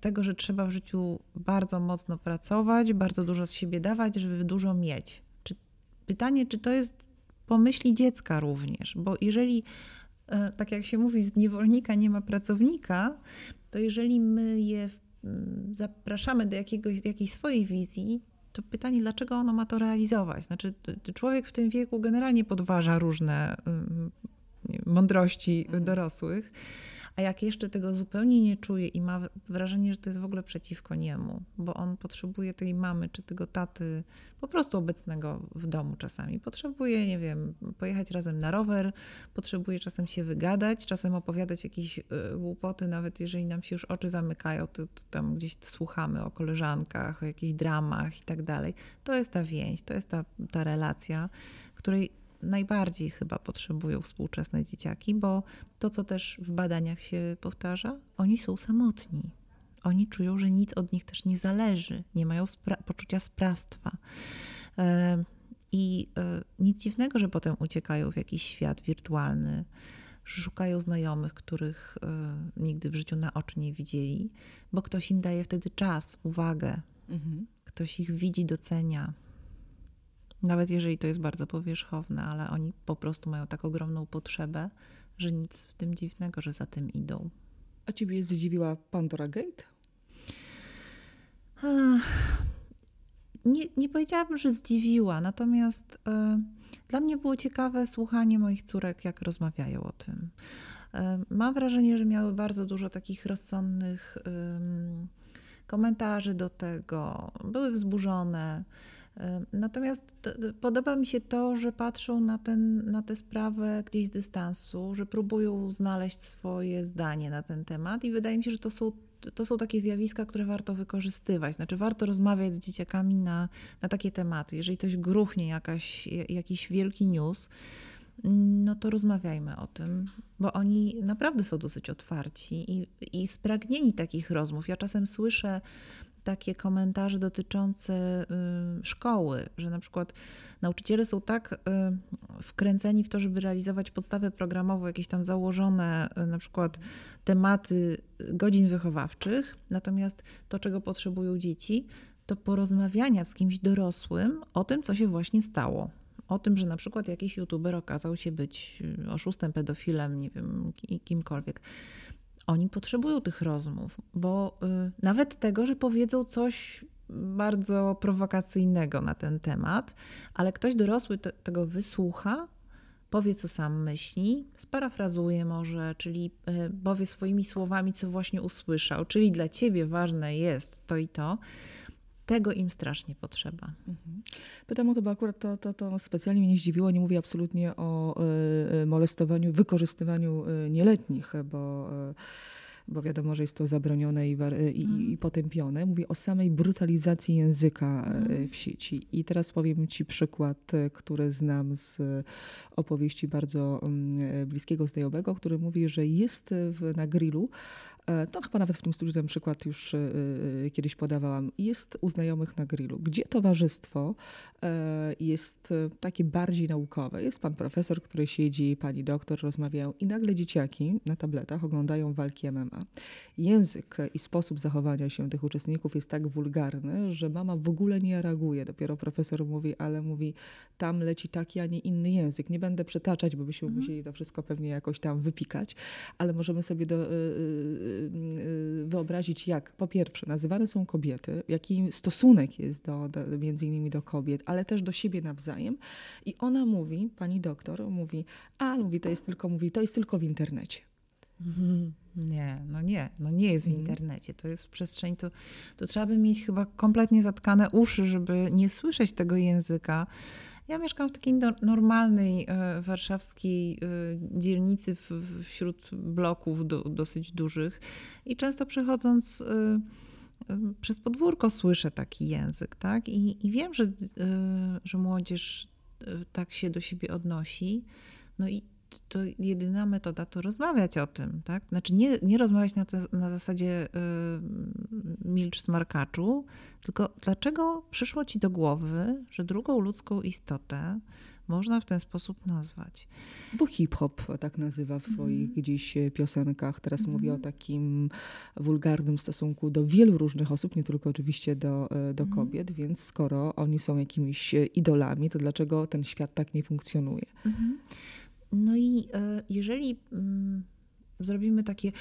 tego, że trzeba w życiu bardzo mocno pracować, bardzo dużo z siebie dawać, żeby dużo mieć. Czy, pytanie, czy to jest pomyśli dziecka również, bo jeżeli tak jak się mówi, z niewolnika nie ma pracownika, to jeżeli my je mm, zapraszamy do jakiegoś, do jakiejś swojej wizji, to pytanie, dlaczego ono ma to realizować? Znaczy, człowiek w tym wieku generalnie podważa różne mm, mądrości mhm. dorosłych. A jak jeszcze tego zupełnie nie czuje i ma wrażenie, że to jest w ogóle przeciwko niemu, bo on potrzebuje tej mamy czy tego taty po prostu obecnego w domu czasami. Potrzebuje, nie wiem, pojechać razem na rower, potrzebuje czasem się wygadać, czasem opowiadać jakieś y, głupoty, nawet jeżeli nam się już oczy zamykają, to, to tam gdzieś słuchamy o koleżankach, o jakichś dramach i tak dalej. To jest ta więź, to jest ta, ta relacja, której najbardziej chyba potrzebują współczesne dzieciaki, bo to, co też w badaniach się powtarza, oni są samotni. Oni czują, że nic od nich też nie zależy, nie mają spra poczucia sprawstwa. I e, nic dziwnego, że potem uciekają w jakiś świat wirtualny, że szukają znajomych, których e, nigdy w życiu na oczy nie widzieli, bo ktoś im daje wtedy czas, uwagę, mhm. ktoś ich widzi, docenia, nawet jeżeli to jest bardzo powierzchowne, ale oni po prostu mają tak ogromną potrzebę, że nic w tym dziwnego, że za tym idą. A ciebie zdziwiła Pandora Gate? Nie, nie powiedziałabym, że zdziwiła, natomiast y, dla mnie było ciekawe słuchanie moich córek, jak rozmawiają o tym. Y, mam wrażenie, że miały bardzo dużo takich rozsądnych y, komentarzy do tego, były wzburzone. Natomiast podoba mi się to, że patrzą na, ten, na tę sprawę gdzieś z dystansu, że próbują znaleźć swoje zdanie na ten temat i wydaje mi się, że to są, to są takie zjawiska, które warto wykorzystywać. Znaczy warto rozmawiać z dzieciakami na, na takie tematy. Jeżeli ktoś gruchnie jakaś, jakiś wielki news, no to rozmawiajmy o tym, bo oni naprawdę są dosyć otwarci i, i spragnieni takich rozmów. Ja czasem słyszę takie komentarze dotyczące y, szkoły, że na przykład nauczyciele są tak y, wkręceni w to, żeby realizować podstawę programową, jakieś tam założone y, na przykład tematy godzin wychowawczych, natomiast to, czego potrzebują dzieci, to porozmawiania z kimś dorosłym o tym, co się właśnie stało. O tym, że na przykład jakiś youtuber okazał się być oszustem, pedofilem, nie wiem, kimkolwiek oni potrzebują tych rozmów, bo y, nawet tego, że powiedzą coś bardzo prowokacyjnego na ten temat, ale ktoś dorosły te, tego wysłucha, powie, co sam myśli, sparafrazuje może, czyli y, powie swoimi słowami, co właśnie usłyszał, czyli dla ciebie ważne jest to i to. Tego im strasznie potrzeba. Mhm. Pytam o to, bo akurat to, to, to specjalnie mnie nie zdziwiło. Nie mówię absolutnie o y, molestowaniu, wykorzystywaniu nieletnich, bo bo wiadomo, że jest to zabronione i, i, mm. i potępione. Mówię o samej brutalizacji języka mm. w sieci. I teraz powiem Ci przykład, który znam z opowieści bardzo mm, bliskiego znajomego, który mówi, że jest w, na grillu E, to chyba nawet w tym studiu ten przykład już e, e, kiedyś podawałam. Jest u znajomych na grillu, gdzie towarzystwo jest takie bardziej naukowe. Jest pan profesor, który siedzi, pani doktor rozmawiają i nagle dzieciaki na tabletach oglądają walki MMA. Język i sposób zachowania się tych uczestników jest tak wulgarny, że mama w ogóle nie reaguje. Dopiero profesor mówi, ale mówi, tam leci taki, a nie inny język. Nie będę przetaczać, bo byśmy mhm. musieli to wszystko pewnie jakoś tam wypikać, ale możemy sobie do, wyobrazić, jak po pierwsze nazywane są kobiety, jaki stosunek jest do, do, między innymi do kobiet, ale też do siebie nawzajem. I ona mówi, pani doktor mówi, a mówi, to jest tylko, mówi, to jest tylko w internecie. Mhm. Nie, no nie, no nie jest w mhm. internecie. To jest w przestrzeni, to, to trzeba by mieć chyba kompletnie zatkane uszy, żeby nie słyszeć tego języka. Ja mieszkam w takiej normalnej e, warszawskiej e, dzielnicy wśród bloków do, dosyć dużych i często przechodząc e, przez podwórko słyszę taki język, tak? I, i wiem, że, że młodzież tak się do siebie odnosi. No i to jedyna metoda to rozmawiać o tym, tak? Znaczy nie, nie rozmawiać na, te, na zasadzie yy, milcz smarkaczu, tylko dlaczego przyszło ci do głowy, że drugą ludzką istotę można w ten sposób nazwać. Bo hip-hop tak nazywa w swoich mm. gdzieś piosenkach. Teraz mm. mówię o takim wulgarnym stosunku do wielu różnych osób, nie tylko oczywiście do, e, do mm. kobiet, więc skoro oni są jakimiś idolami, to dlaczego ten świat tak nie funkcjonuje? -hmm. No i e, jeżeli mm, zrobimy takie,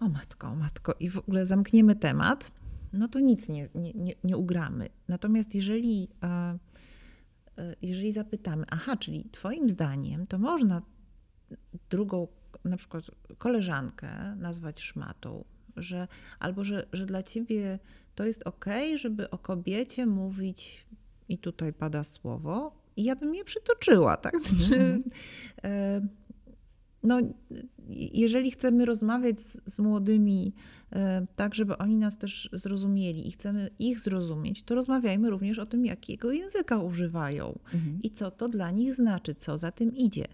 o matko, o matko, i w ogóle zamkniemy temat, no to nic nie, nie, nie, nie ugramy. Natomiast jeżeli, e, e, jeżeli zapytamy, aha, czyli Twoim zdaniem to można drugą, na przykład koleżankę nazwać szmatą, że, albo że, że dla Ciebie to jest ok, żeby o kobiecie mówić, i tutaj pada słowo, i ja bym je przytoczyła, tak? Mm -hmm. no, jeżeli chcemy rozmawiać z, z, młodymi, e, tak, żeby oni nas też zrozumieli i chcemy ich zrozumieć, to rozmawiajmy również o tym, jakiego języka używają mhm. i co to dla nich znaczy, co za tym idzie.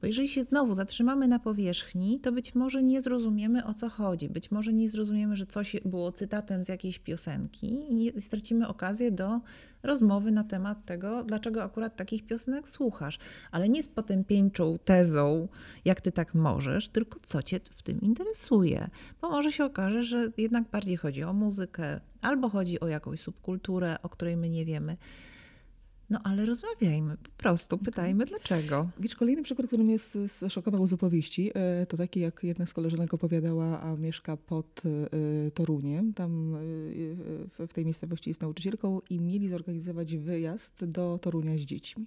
Bo jeżeli się znowu zatrzymamy na powierzchni, to być może nie zrozumiemy o co chodzi. Być może nie zrozumiemy, że coś było cytatem z jakiejś piosenki i stracimy okazję do rozmowy na temat tego, dlaczego akurat takich piosenek słuchasz. Ale nie z potępieńczą tezą, jak ty tak możesz, tylko co cię w tym interesuje. Bo może się okaże, że jednak bardziej chodzi o muzykę, albo chodzi o jakąś subkulturę, o której my nie wiemy. No ale rozmawiajmy, po prostu pytajmy dlaczego. Wiesz, kolejny przykład, który mnie zszokował z opowieści, e, to taki jak jedna z koleżanek opowiadała, a mieszka pod e, Toruniem. Tam e, w tej miejscowości jest nauczycielką i mieli zorganizować wyjazd do Torunia z dziećmi.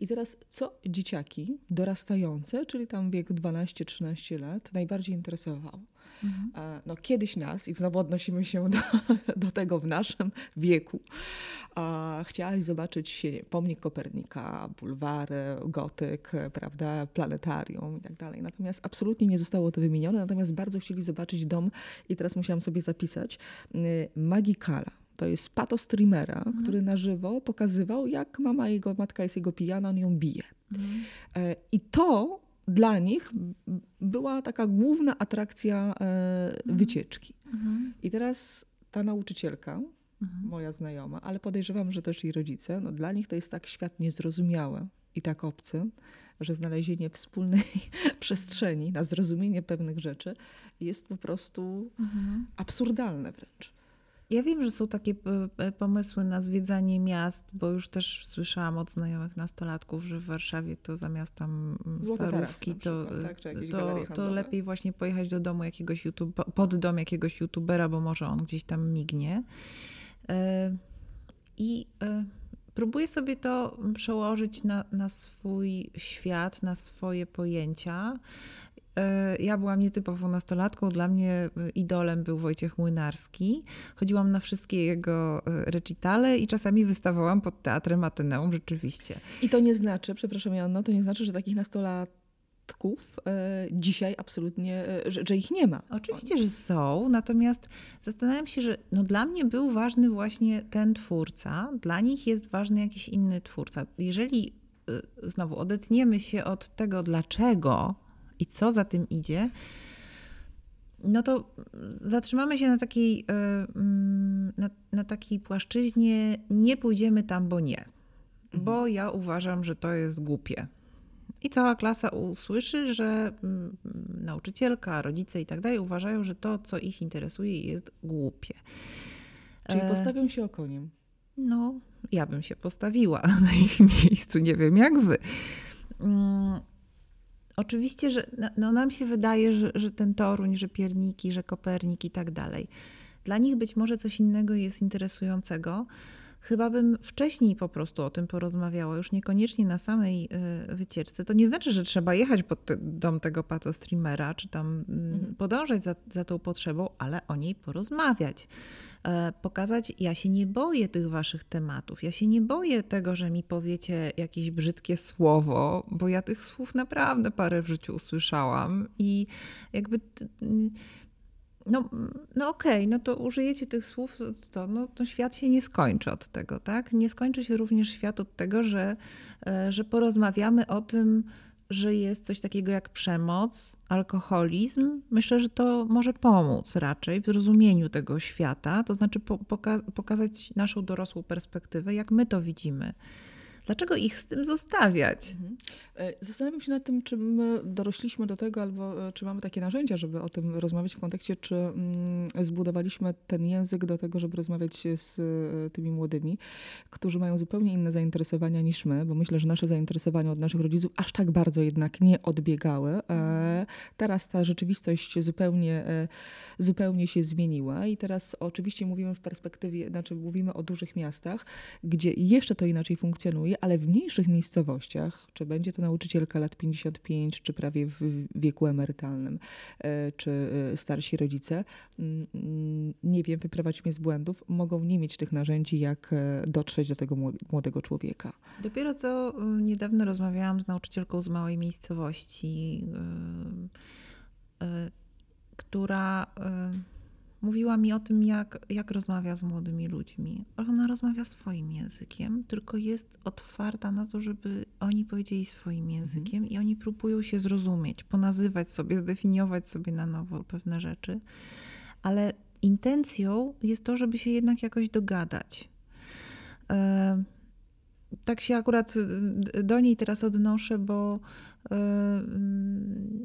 I teraz, co dzieciaki dorastające, czyli tam wiek 12-13 lat, najbardziej interesowało? Mhm. No, kiedyś nas, i znowu odnosimy się do, *laughs* do tego w naszym wieku, chciałaś zobaczyć pomnik Kopernika, bulwary, gotyk, prawda, planetarium i tak dalej. Natomiast absolutnie nie zostało to wymienione, natomiast bardzo chcieli zobaczyć dom, i teraz musiałam sobie zapisać, y, Magikala to jest pato streamera, mhm. który na żywo pokazywał, jak mama jego matka jest jego pijana, on ją bije. Mhm. E, I to dla nich była taka główna atrakcja e, mhm. wycieczki. Mhm. I teraz ta nauczycielka, mhm. moja znajoma, ale podejrzewam, że też i rodzice, no dla nich to jest tak świat niezrozumiały i tak obcy, że znalezienie wspólnej *laughs* przestrzeni na zrozumienie pewnych rzeczy jest po prostu mhm. absurdalne wręcz. Ja wiem, że są takie e, pomysły na zwiedzanie miast, bo już też słyszałam od znajomych nastolatków, że w Warszawie to zamiast tam mm, starówki, to, tak, to, to, lepiej właśnie pojechać do domu jakiegoś YouTube, pod dom jakiegoś youtubera, bo może on gdzieś tam mignie. E, I e, próbuję sobie to przełożyć na, na swój świat, na swoje pojęcia. E, ja byłam nietypową nastolatką. Dla mnie e, idolem był Wojciech Młynarski. Chodziłam na wszystkie jego e, recitale i czasami wystawałam pod Teatrem Ateneum rzeczywiście. I to nie znaczy, przepraszam Janno, to nie znaczy, że takich nastolatków dzisiaj absolutnie, że, że, ich nie ma. Oczywiście, że są, natomiast zastanawiam się, że no dla mnie był ważny właśnie ten twórca, dla nich jest ważny jakiś inny twórca. Jeżeli znowu odetniemy się od tego, dlaczego i co za tym idzie, no to zatrzymamy się na takiej, e, mm, na, na takiej płaszczyźnie, nie pójdziemy tam, bo nie. Mhm. Bo ja uważam, że to jest głupie. I cała klasa usłyszy, że mm, nauczycielka, rodzice i tak dalej uważają, że to, co ich interesuje, jest głupie. Czyli e, postawią się okoniem. No, ja bym się postawiła *laughs* na ich miejscu, nie wiem jak wy. Oczywiście, że no, no, nam się wydaje, że, że ten Toruń, że pierniki, że Kopernik i tak dalej. Dla nich być może coś innego jest interesującego. Chyba bym wcześniej po prostu o tym porozmawiała, już niekoniecznie na samej y, wycieczce. To nie znaczy, że trzeba jechać pod dom tego patostreamera, czy tam mm, mhm. podążać za, za tą potrzebą, ale o niej porozmawiać. E, pokazać, ja się nie boję tych waszych tematów, ja się nie boję tego, że mi powiecie jakieś brzydkie słowo, bo ja tych słów naprawdę parę w życiu usłyszałam i jakby no, no okej, okay, no to użyjecie tych słów, to, no, to świat się nie skończy od tego, tak? Nie skończy się również świat od tego, że, e, że porozmawiamy o tym, że jest coś takiego jak przemoc, alkoholizm. Myślę, że to może pomóc raczej w zrozumieniu tego świata, to znaczy poka pokazać naszą dorosłą perspektywę, jak my to widzimy. Dlaczego ich z tym zostawiać? Mhm. E, zastanawiam się nad tym, czy my dorośliśmy do tego, albo e, czy mamy takie narzędzia, żeby o tym rozmawiać w kontekście, czy mm, zbudowaliśmy ten język do tego, żeby rozmawiać z e, tymi młodymi, którzy mają zupełnie inne zainteresowania niż my, bo myślę, że nasze zainteresowania od naszych rodziców aż tak bardzo jednak nie odbiegały. Mhm. Teraz ta rzeczywistość zupełnie, zupełnie się zmieniła i teraz oczywiście mówimy w perspektywie, znaczy mówimy o dużych miastach, gdzie jeszcze to inaczej funkcjonuje, ale w mniejszych miejscowościach, czy będzie to nauczycielka lat 55, czy prawie w wieku emerytalnym, e, czy e, starsi rodzice, mm, nie wiem, wyprowadź mnie z błędów, mogą nie mieć tych narzędzi, jak e, dotrzeć do tego młodego człowieka. Dopiero co niedawno rozmawiałam z nauczycielką z małej miejscowości, która mówiła mi o tym, jak, jak rozmawia z młodymi ludźmi. Ona rozmawia swoim językiem, tylko jest otwarta na to, żeby oni powiedzieli swoim mhm. językiem mhm. i oni próbują się zrozumieć, ponazywać sobie, zdefiniować sobie na nowo pewne rzeczy. Ale intencją jest to, żeby się jednak jakoś dogadać. E, tak się akurat do niej teraz odnoszę, bo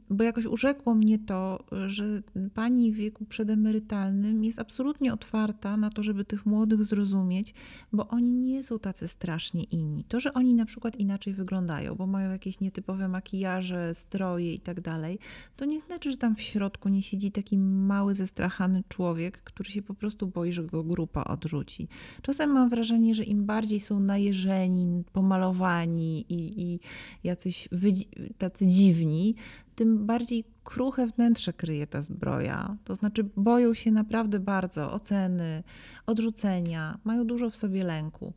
bo jakoś urzekło mnie to, że pani w wieku przedemerytalnym jest absolutnie otwarta na to, żeby tych młodych zrozumieć, bo oni nie są tacy strasznie inni. To, że oni na przykład inaczej wyglądają, bo mają jakieś nietypowe makijaże, stroje i tak dalej, to nie znaczy, że tam w środku nie siedzi taki mały, zestrachany człowiek, który się po prostu boi, że go grupa odrzuci. Czasem mam wrażenie, że im bardziej są najeżeni, pomalowani i, i jacyś wydzi- tacy dziwni, tym bardziej kruche wnętrze kryje ta zbroja. To znaczy boją się naprawdę bardzo oceny, odrzucenia, mają dużo w sobie lęku.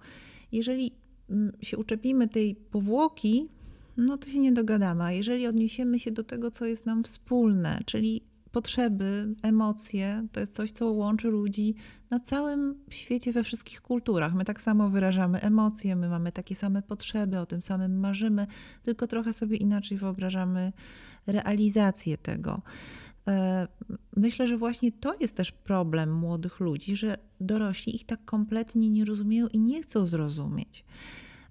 Jeżeli mm, się uczepimy tej powłoki, no to się nie dogadamy. A jeżeli odniesiemy się do tego, co jest nam wspólne, czyli potrzeby, emocje to jest coś, co łączy ludzi na całym świecie, we wszystkich kulturach. My tak samo wyrażamy emocje, my mamy takie same potrzeby, o tym samym marzymy, tylko trochę sobie inaczej wyobrażamy realizację tego. E, myślę, że właśnie to jest też problem młodych ludzi, że dorośli ich tak kompletnie nie rozumieją i nie chcą zrozumieć.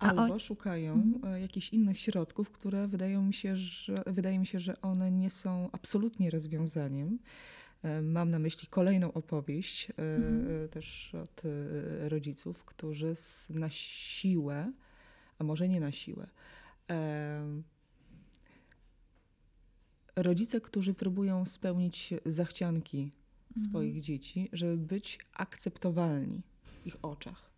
Albo on... szukają mhm. E, jakichś innych środków, które wydają mi się, że, wydaje mi się, że one nie są absolutnie rozwiązaniem. E, mam na myśli kolejną opowieść, e, mhm. też od rodziców, którzy na siłę, a może nie na siłę, rodzice, którzy próbują spełnić zachcianki mhm. swoich dzieci, żeby być akceptowalni w ich oczach.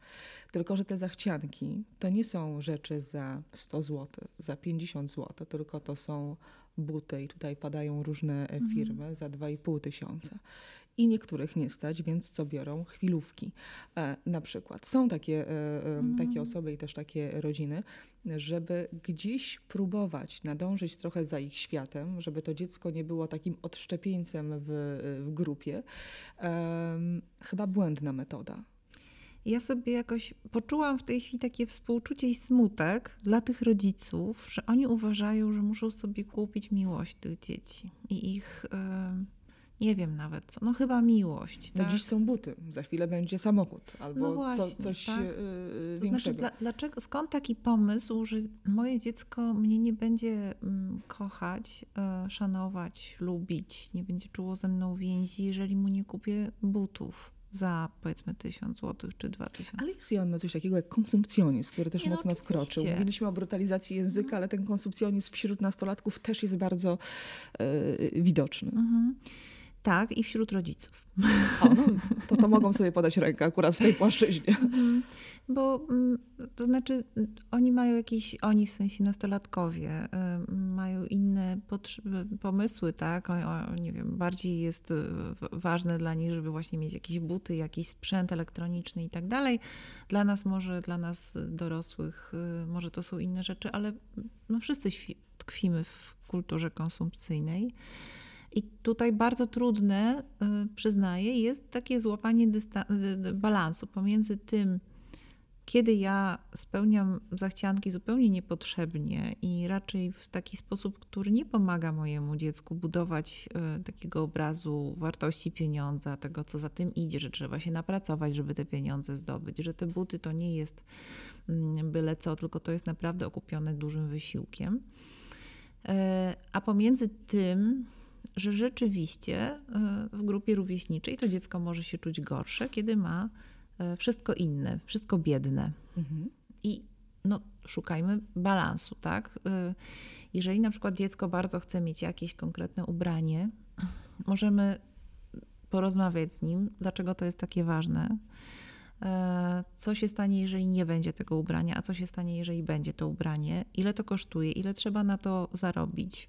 Tylko, że te zachcianki to nie są rzeczy za 100 zł, za 50 zł, tylko to są buty i tutaj padają różne e, mhm. firmy mhm. za 2,5 tysiąca. I niektórych nie stać, więc co biorą? Chwilówki. E, na przykład są takie, e, e, mhm. takie osoby i też takie rodziny, żeby gdzieś próbować nadążyć trochę za ich światem, żeby to dziecko nie było takim odszczepieńcem w, w grupie. chyba błędna metoda ja sobie jakoś poczułam w tej chwili takie współczucie i smutek dla tych rodziców, że oni uważają, że muszą sobie kupić miłość tych dzieci i ich. nie wiem nawet co, no chyba miłość. No tak? dziś są buty, za chwilę będzie samochód albo no właśnie, co, coś tak? yy, to Znaczy, dla, dlaczego, skąd taki pomysł, że moje dziecko mnie nie będzie mm, kochać, yy, szanować, lubić, nie będzie czuło ze mną więzi, jeżeli mu nie kupię butów? Za powiedzmy 1000 zł czy 2000. Ale jest Joanna coś takiego jak konsumpcjonizm, który też no mocno no, wkroczył. Mówiliśmy o brutalizacji języka, no. ale ten konsumpcjonizm wśród nastolatków też jest bardzo e, widoczny. Mhm. Tak, i wśród rodziców. O, no, to, to mogą sobie podać rękę akurat w tej płaszczyźnie. *laughs* Mhm. Bo mm, to znaczy, oni mają jakieś, oni w sensie nastolatkowie, y, mają inne pomysły, tak? O, o, nie wiem, bardziej jest y, ważne dla nich, żeby właśnie mieć jakieś buty, jakiś sprzęt elektroniczny i tak dalej. Dla nas może, dla nas dorosłych, y, może to są inne rzeczy, ale no wszyscy tkwimy w kulturze konsumpcyjnej. I tutaj bardzo trudne, przyznaję, jest takie złapanie balansu pomiędzy tym, kiedy ja spełniam zachcianki zupełnie niepotrzebnie i raczej w taki sposób, który nie pomaga mojemu dziecku budować takiego obrazu wartości pieniądza, tego co za tym idzie, że trzeba się napracować, żeby te pieniądze zdobyć, że te buty to nie jest mm, byle co, tylko to jest naprawdę okupione dużym wysiłkiem. A pomiędzy tym, że rzeczywiście e, w grupie rówieśniczej to dziecko może się czuć gorsze, kiedy ma E, wszystko inne, wszystko biedne. Mhm. I no, szukajmy balansu, tak? E, jeżeli na przykład dziecko bardzo chce mieć jakieś konkretne ubranie, możemy porozmawiać z nim, dlaczego to jest takie ważne. E, co się stanie, jeżeli nie będzie tego ubrania, a co się stanie, jeżeli będzie to ubranie, ile to kosztuje, ile trzeba na to zarobić.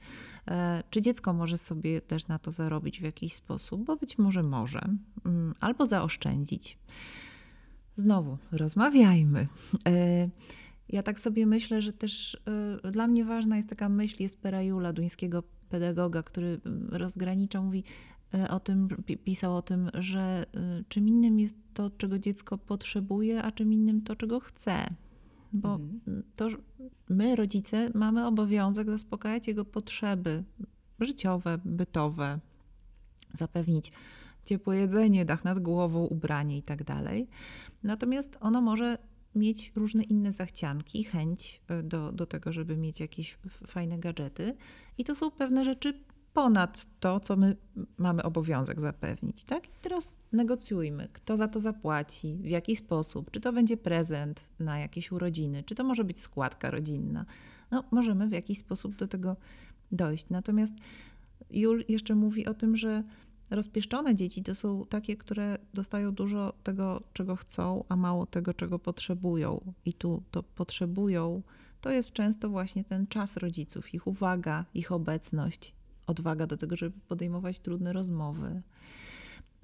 Czy dziecko może sobie też na to zarobić w jakiś sposób, bo być może może, mm, albo zaoszczędzić. Znowu, rozmawiajmy. E, ja tak sobie myślę, że też e, dla mnie ważna jest taka myśl jest Jula, duńskiego pedagoga, który rozgranicza, mówi e, o tym, pisał o tym, że czym innym jest to, czego dziecko potrzebuje, a czym innym to, czego chce. Bo mhm. to my, rodzice, mamy obowiązek zaspokajać jego potrzeby życiowe, bytowe, zapewnić ciepłe jedzenie, dach nad głową, ubranie i tak dalej. Natomiast ono może mieć różne inne zachcianki, chęć e, do, do tego, żeby mieć jakieś fajne gadżety. I to są pewne rzeczy ponad to, co my mamy obowiązek zapewnić. Tak? I teraz negocjujmy, kto za to zapłaci, w jaki sposób, czy to będzie prezent na jakieś urodziny, czy to może być składka rodzinna. No, możemy w jakiś sposób do tego dojść. Natomiast Jul jeszcze mówi o tym, że Rozpieszczone dzieci to są takie, które dostają dużo tego, czego chcą, a mało tego, czego potrzebują. I tu to potrzebują, to jest często właśnie ten czas rodziców, ich uwaga, ich obecność, odwaga do tego, żeby podejmować trudne rozmowy.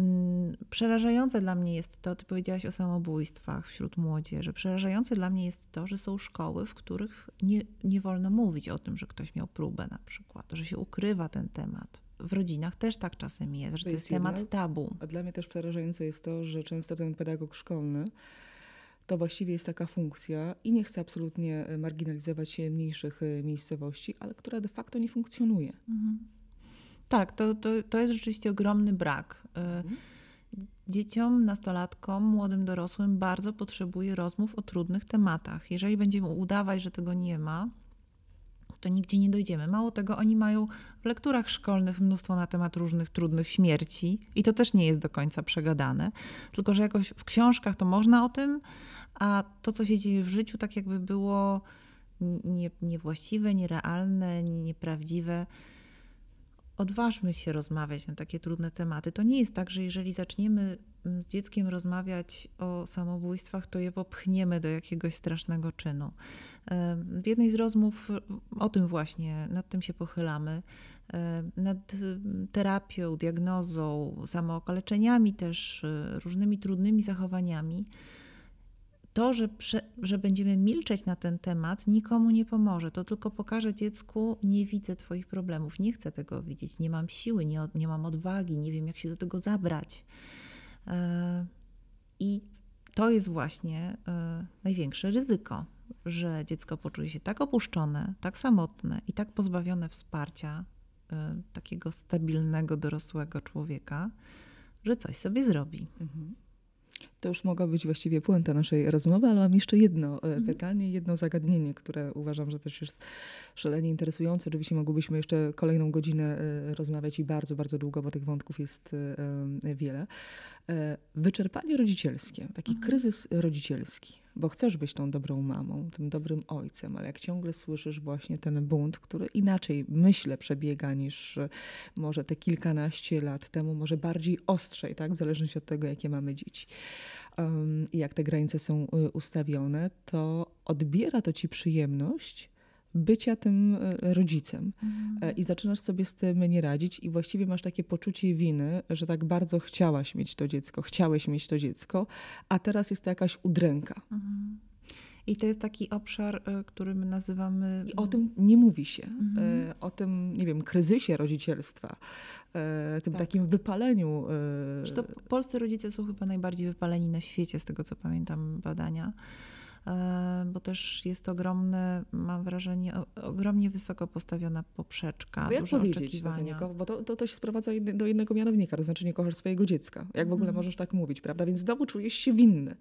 Mm, przerażające dla mnie jest to, ty powiedziałaś o samobójstwach wśród młodzieży. Przerażające dla mnie jest to, że są szkoły, w których nie, nie wolno mówić o tym, że ktoś miał próbę na przykład, że się ukrywa ten temat w rodzinach też tak czasem jest, że to, to jest, jest temat tabu. A dla mnie też przerażające jest to, że często ten pedagog szkolny to właściwie jest taka funkcja i nie chcę absolutnie e, marginalizować mniejszych e, miejscowości, ale która de facto nie funkcjonuje. Mhm. Tak, to, to, to jest rzeczywiście ogromny brak. E, mhm. Dzieciom, nastolatkom, młodym dorosłym bardzo potrzebuje rozmów o trudnych tematach. Jeżeli będziemy udawać, że tego nie ma, to nigdzie nie dojdziemy. Mało tego, oni mają w lekturach szkolnych mnóstwo na temat różnych trudnych śmierci i to też nie jest do końca przegadane, tylko że jakoś w książkach to można o tym, a to, co się dzieje w życiu, tak jakby było nie, niewłaściwe, nierealne, nieprawdziwe odważmy się rozmawiać na takie trudne tematy. To nie jest tak, że jeżeli zaczniemy mm, z dzieckiem rozmawiać o samobójstwach, to je popchniemy do jakiegoś strasznego czynu. W jednej z rozmów o tym właśnie, nad tym się pochylamy, nad terapią, diagnozą, samookaleczeniami też, e, różnymi trudnymi zachowaniami to, że, że będziemy milczeć na ten temat, nikomu nie pomoże. To tylko pokaże dziecku, nie widzę Twoich problemów, nie chcę tego widzieć, nie mam siły, nie, nie mam odwagi, nie wiem, jak się do tego zabrać. E, I to jest właśnie e, największe ryzyko, że dziecko poczuje się tak opuszczone, tak samotne i tak pozbawione wsparcia e, takiego stabilnego, dorosłego człowieka, że coś sobie zrobi. Mhm. To już mogła być właściwie puenta naszej rozmowy, ale mam jeszcze jedno e, mhm. pytanie, jedno zagadnienie, które uważam, że też jest szalenie interesujące. Oczywiście mogłybyśmy jeszcze kolejną godzinę e, rozmawiać i bardzo, bardzo długo, bo tych wątków jest e, wiele. Wyczerpanie rodzicielskie, taki mhm. kryzys rodzicielski, bo chcesz być tą dobrą mamą, tym dobrym ojcem, ale jak ciągle słyszysz właśnie ten bunt, który inaczej, myślę, przebiega niż może te kilkanaście lat temu, może bardziej ostrzej, tak? w zależności od tego, jakie mamy dzieci i jak te granice są y, ustawione, to odbiera to ci przyjemność bycia tym y, rodzicem mhm. E, i zaczynasz sobie z tym nie radzić i właściwie masz takie poczucie winy, że tak bardzo chciałaś mieć to dziecko, chciałeś mieć to dziecko, a teraz jest to jakaś udręka. Mhm. I to jest taki obszar, y, który my nazywamy. I o tym nie mówi się. Mhm. O tym, nie wiem, kryzysie rodzicielstwa, tym tak. takim wypaleniu. Zresztą polscy rodzice są chyba najbardziej wypaleni na świecie, z tego co pamiętam badania. E, bo też jest ogromne, mam wrażenie, ogromnie wysoko postawiona poprzeczka. Bo jak powiedzieć na to Bo to, to, to się sprowadza do jednego mianownika, to znaczy nie kochasz swojego dziecka. Jak w ogóle mm. możesz tak mówić, prawda? Więc znowu czujesz się winny.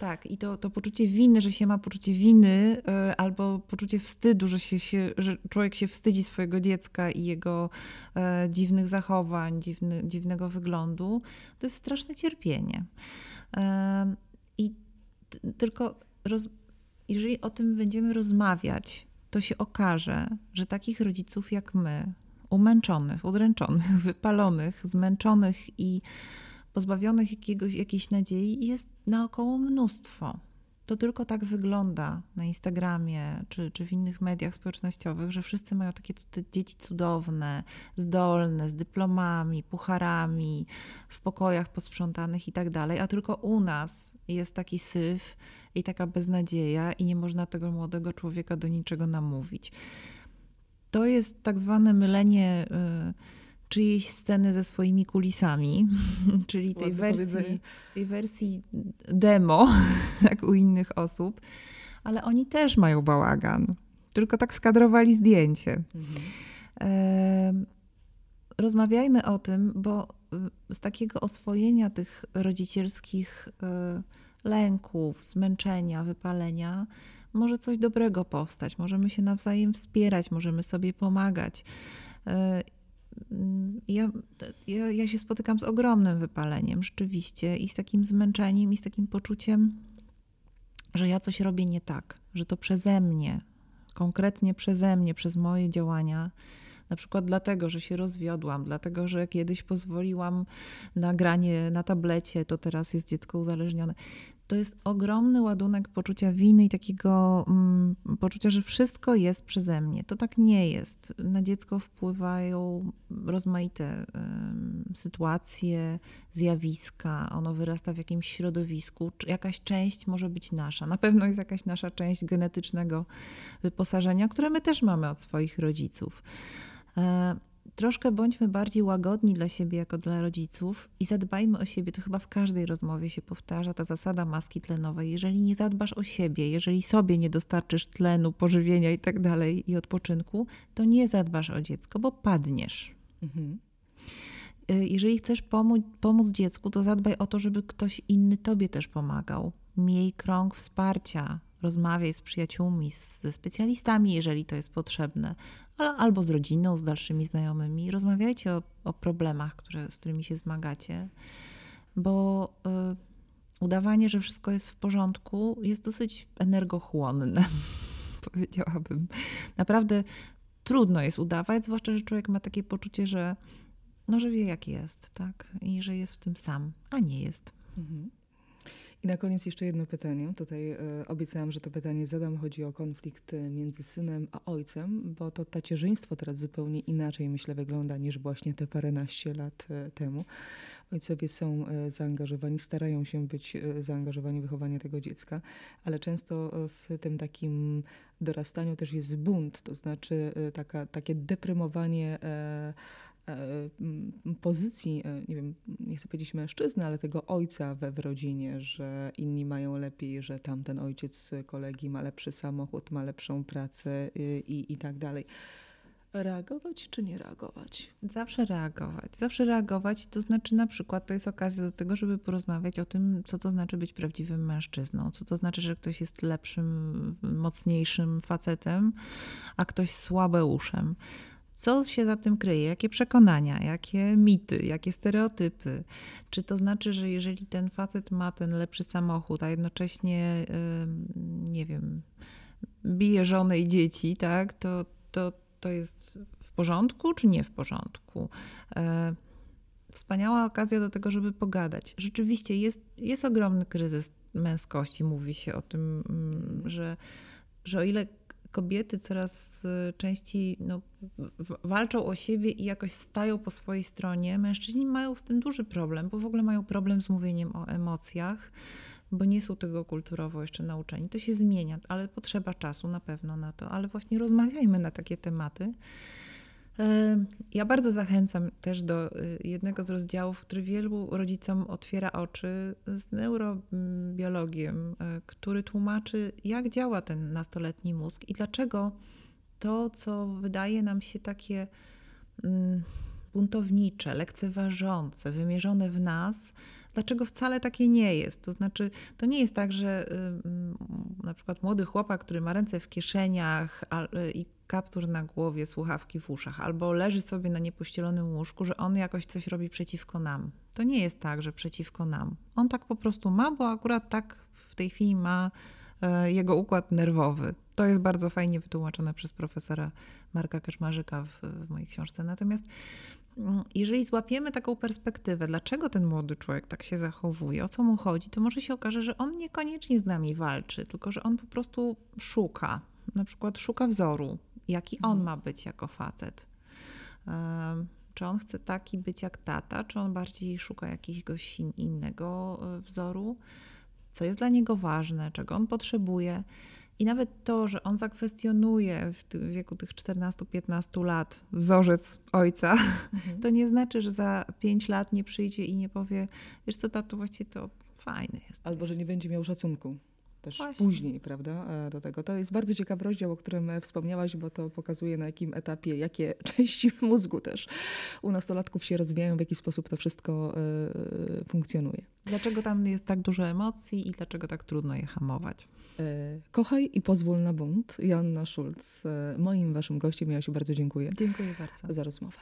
Tak, i to, to poczucie winy, że się ma poczucie winy, yy, albo poczucie wstydu, że, się, się, że człowiek się wstydzi swojego dziecka i jego yy, dziwnych zachowań, dziwny, dziwnego wyglądu, to jest straszne cierpienie. Yy, I tylko roz, jeżeli o tym będziemy rozmawiać, to się okaże, że takich rodziców jak my, umęczonych, udręczonych, *laughs* wypalonych, zmęczonych i pozbawionych jakiegoś, jakiejś nadziei jest naokoło mnóstwo to tylko tak wygląda na Instagramie czy, czy w innych mediach społecznościowych, że wszyscy mają takie dzieci cudowne, zdolne, z dyplomami, pucharami, w pokojach posprzątanych i tak dalej, a tylko u nas jest taki syf i taka beznadzieja i nie można tego młodego człowieka do niczego namówić. To jest tak zwane mylenie. Yy, czyjejś sceny ze swoimi kulisami, *laughs* czyli tej wersji, tej wersji demo, *laughs* jak u innych osób, ale oni też mają bałagan, tylko tak skadrowali zdjęcie. Mhm. rozmawiajmy o tym, bo y, z takiego oswojenia tych rodzicielskich y, lęków, zmęczenia, wypalenia, może coś dobrego powstać. Możemy się nawzajem wspierać, możemy sobie pomagać. Y, ja, ja, ja się spotykam z ogromnym wypaleniem rzeczywiście i z takim zmęczeniem i z takim poczuciem, że ja coś robię nie tak, że to przeze mnie, konkretnie przeze mnie, przez moje działania na przykład dlatego, że się rozwiodłam, dlatego, że kiedyś pozwoliłam na granie na tablecie, to teraz jest dziecko uzależnione. To jest ogromny ładunek poczucia winy i takiego mm, poczucia, że wszystko jest przeze mnie. To tak nie jest. Na dziecko wpływają rozmaite sytuacje, zjawiska. Ono wyrasta w jakimś środowisku. Jakaś część może być nasza. Na pewno jest jakaś nasza część genetycznego wyposażenia, które my też mamy od swoich rodziców. E, troszkę bądźmy bardziej łagodni dla siebie jako dla rodziców i zadbajmy o siebie. To chyba w każdej rozmowie się powtarza ta zasada maski tlenowej. Jeżeli nie zadbasz o siebie, jeżeli sobie nie dostarczysz tlenu, pożywienia i tak dalej i odpoczynku, to nie zadbasz o dziecko, bo padniesz. Mhm. E, jeżeli chcesz pomóc, pomóc dziecku, to zadbaj o to, żeby ktoś inny tobie też pomagał. Miej krąg wsparcia, rozmawiaj z przyjaciółmi, ze specjalistami, jeżeli to jest potrzebne, albo z rodziną, z dalszymi znajomymi. Rozmawiajcie o, o problemach, które, z którymi się zmagacie, bo y, udawanie, że wszystko jest w porządku, jest dosyć energochłonne, *laughs* powiedziałabym. Naprawdę trudno jest udawać, zwłaszcza, że człowiek ma takie poczucie, że, no, że wie, jak jest, tak? I że jest w tym sam, a nie jest. Mhm. I na koniec jeszcze jedno pytanie. Tutaj e, obiecałam, że to pytanie zadam. Chodzi o konflikt e, między synem a ojcem, bo to tacierzyństwo teraz zupełnie inaczej, myślę, wygląda niż właśnie te paręnaście lat e, temu. Ojcowie są zaangażowani, starają się być zaangażowani w wychowanie tego dziecka, ale często w tym takim dorastaniu też jest bunt, to znaczy taka, takie deprymowanie pozycji, e, nie wiem, nie chcę powiedzieć mężczyzny, ale tego ojca we w rodzinie, że inni mają lepiej, że tamten ojciec kolegi ma lepszy samochód, ma lepszą pracę y, i, i tak dalej. Reagować czy nie reagować? Zawsze reagować. Zawsze reagować, to znaczy na przykład to jest okazja do tego, żeby porozmawiać o tym, co to znaczy być prawdziwym mężczyzną, co to znaczy, że ktoś jest lepszym, mocniejszym facetem, a ktoś słabeuszem co się za tym kryje, jakie przekonania, jakie mity, jakie stereotypy. Czy to znaczy, że jeżeli ten facet ma ten lepszy samochód, a jednocześnie, nie wiem, bije żonę i dzieci, tak, to, to, to jest w porządku, czy nie w porządku? E, wspaniała okazja do tego, żeby pogadać. Rzeczywiście jest, jest ogromny kryzys męskości. Mówi się o tym, mm, że, że o ile kobiety coraz y, częściej no, walczą o siebie i jakoś stają po swojej stronie. Mężczyźni mają z tym duży problem, bo w ogóle mają problem z mówieniem o emocjach. bo nie są tego kulturowo jeszcze nauczeni. To się zmienia, ale potrzeba czasu na pewno na to. Ale właśnie rozmawiajmy na takie tematy. Ja bardzo zachęcam też do y, jednego z rozdziałów, który wielu rodzicom otwiera oczy z neurobiologiem, y, który tłumaczy, jak działa ten nastoletni mózg i dlaczego to, co wydaje nam się takie mm, buntownicze, lekceważące, wymierzone w nas, dlaczego wcale takie nie jest. To znaczy, to nie jest tak, że na przykład młody chłopak, który ma ręce w kieszeniach i kaptur na głowie, słuchawki w uszach, albo leży sobie na niepościelonym łóżku, że on jakoś coś robi przeciwko nam. To nie jest tak, że przeciwko nam. On tak po prostu ma, bo akurat tak w tej chwili ma e, jego układ nerwowy. To jest bardzo fajnie wytłumaczone przez profesora Marka Keszmarzyka w, w mojej książce. Natomiast jeżeli złapiemy taką perspektywę, dlaczego ten młody człowiek tak się zachowuje, o co mu chodzi, to może się okaże, że on niekoniecznie z nami walczy, tylko że on po prostu szuka. Na przykład szuka wzoru, jaki on mhm. ma być jako facet. Czy on chce taki być jak tata, czy on bardziej szuka jakiegoś innego e, wzoru, co jest dla niego ważne, czego on potrzebuje. I nawet to, że on zakwestionuje w wieku tych 14-15 lat wzorzec ojca, mhm. *laughs* to nie znaczy, że za 5 lat nie przyjdzie i nie powie, wiesz co, tato, właściwie to fajny jest. Albo, że nie będzie miał szacunku też Właśnie. później, prawda, e, do tego. To jest bardzo ciekawy rozdział, o którym e, wspomniałaś, bo to pokazuje na jakim etapie, jakie *laughs* części mózgu też u nastolatków się rozwijają, w jaki sposób to wszystko y, funkcjonuje. Dlaczego tam jest tak dużo emocji i dlaczego tak trudno je hamować? Kochaj i pozwól na bunt. Joanna Schulz, moim waszym gościem. Ja się bardzo dziękuję. Dziękuję bardzo. Za rozmowę.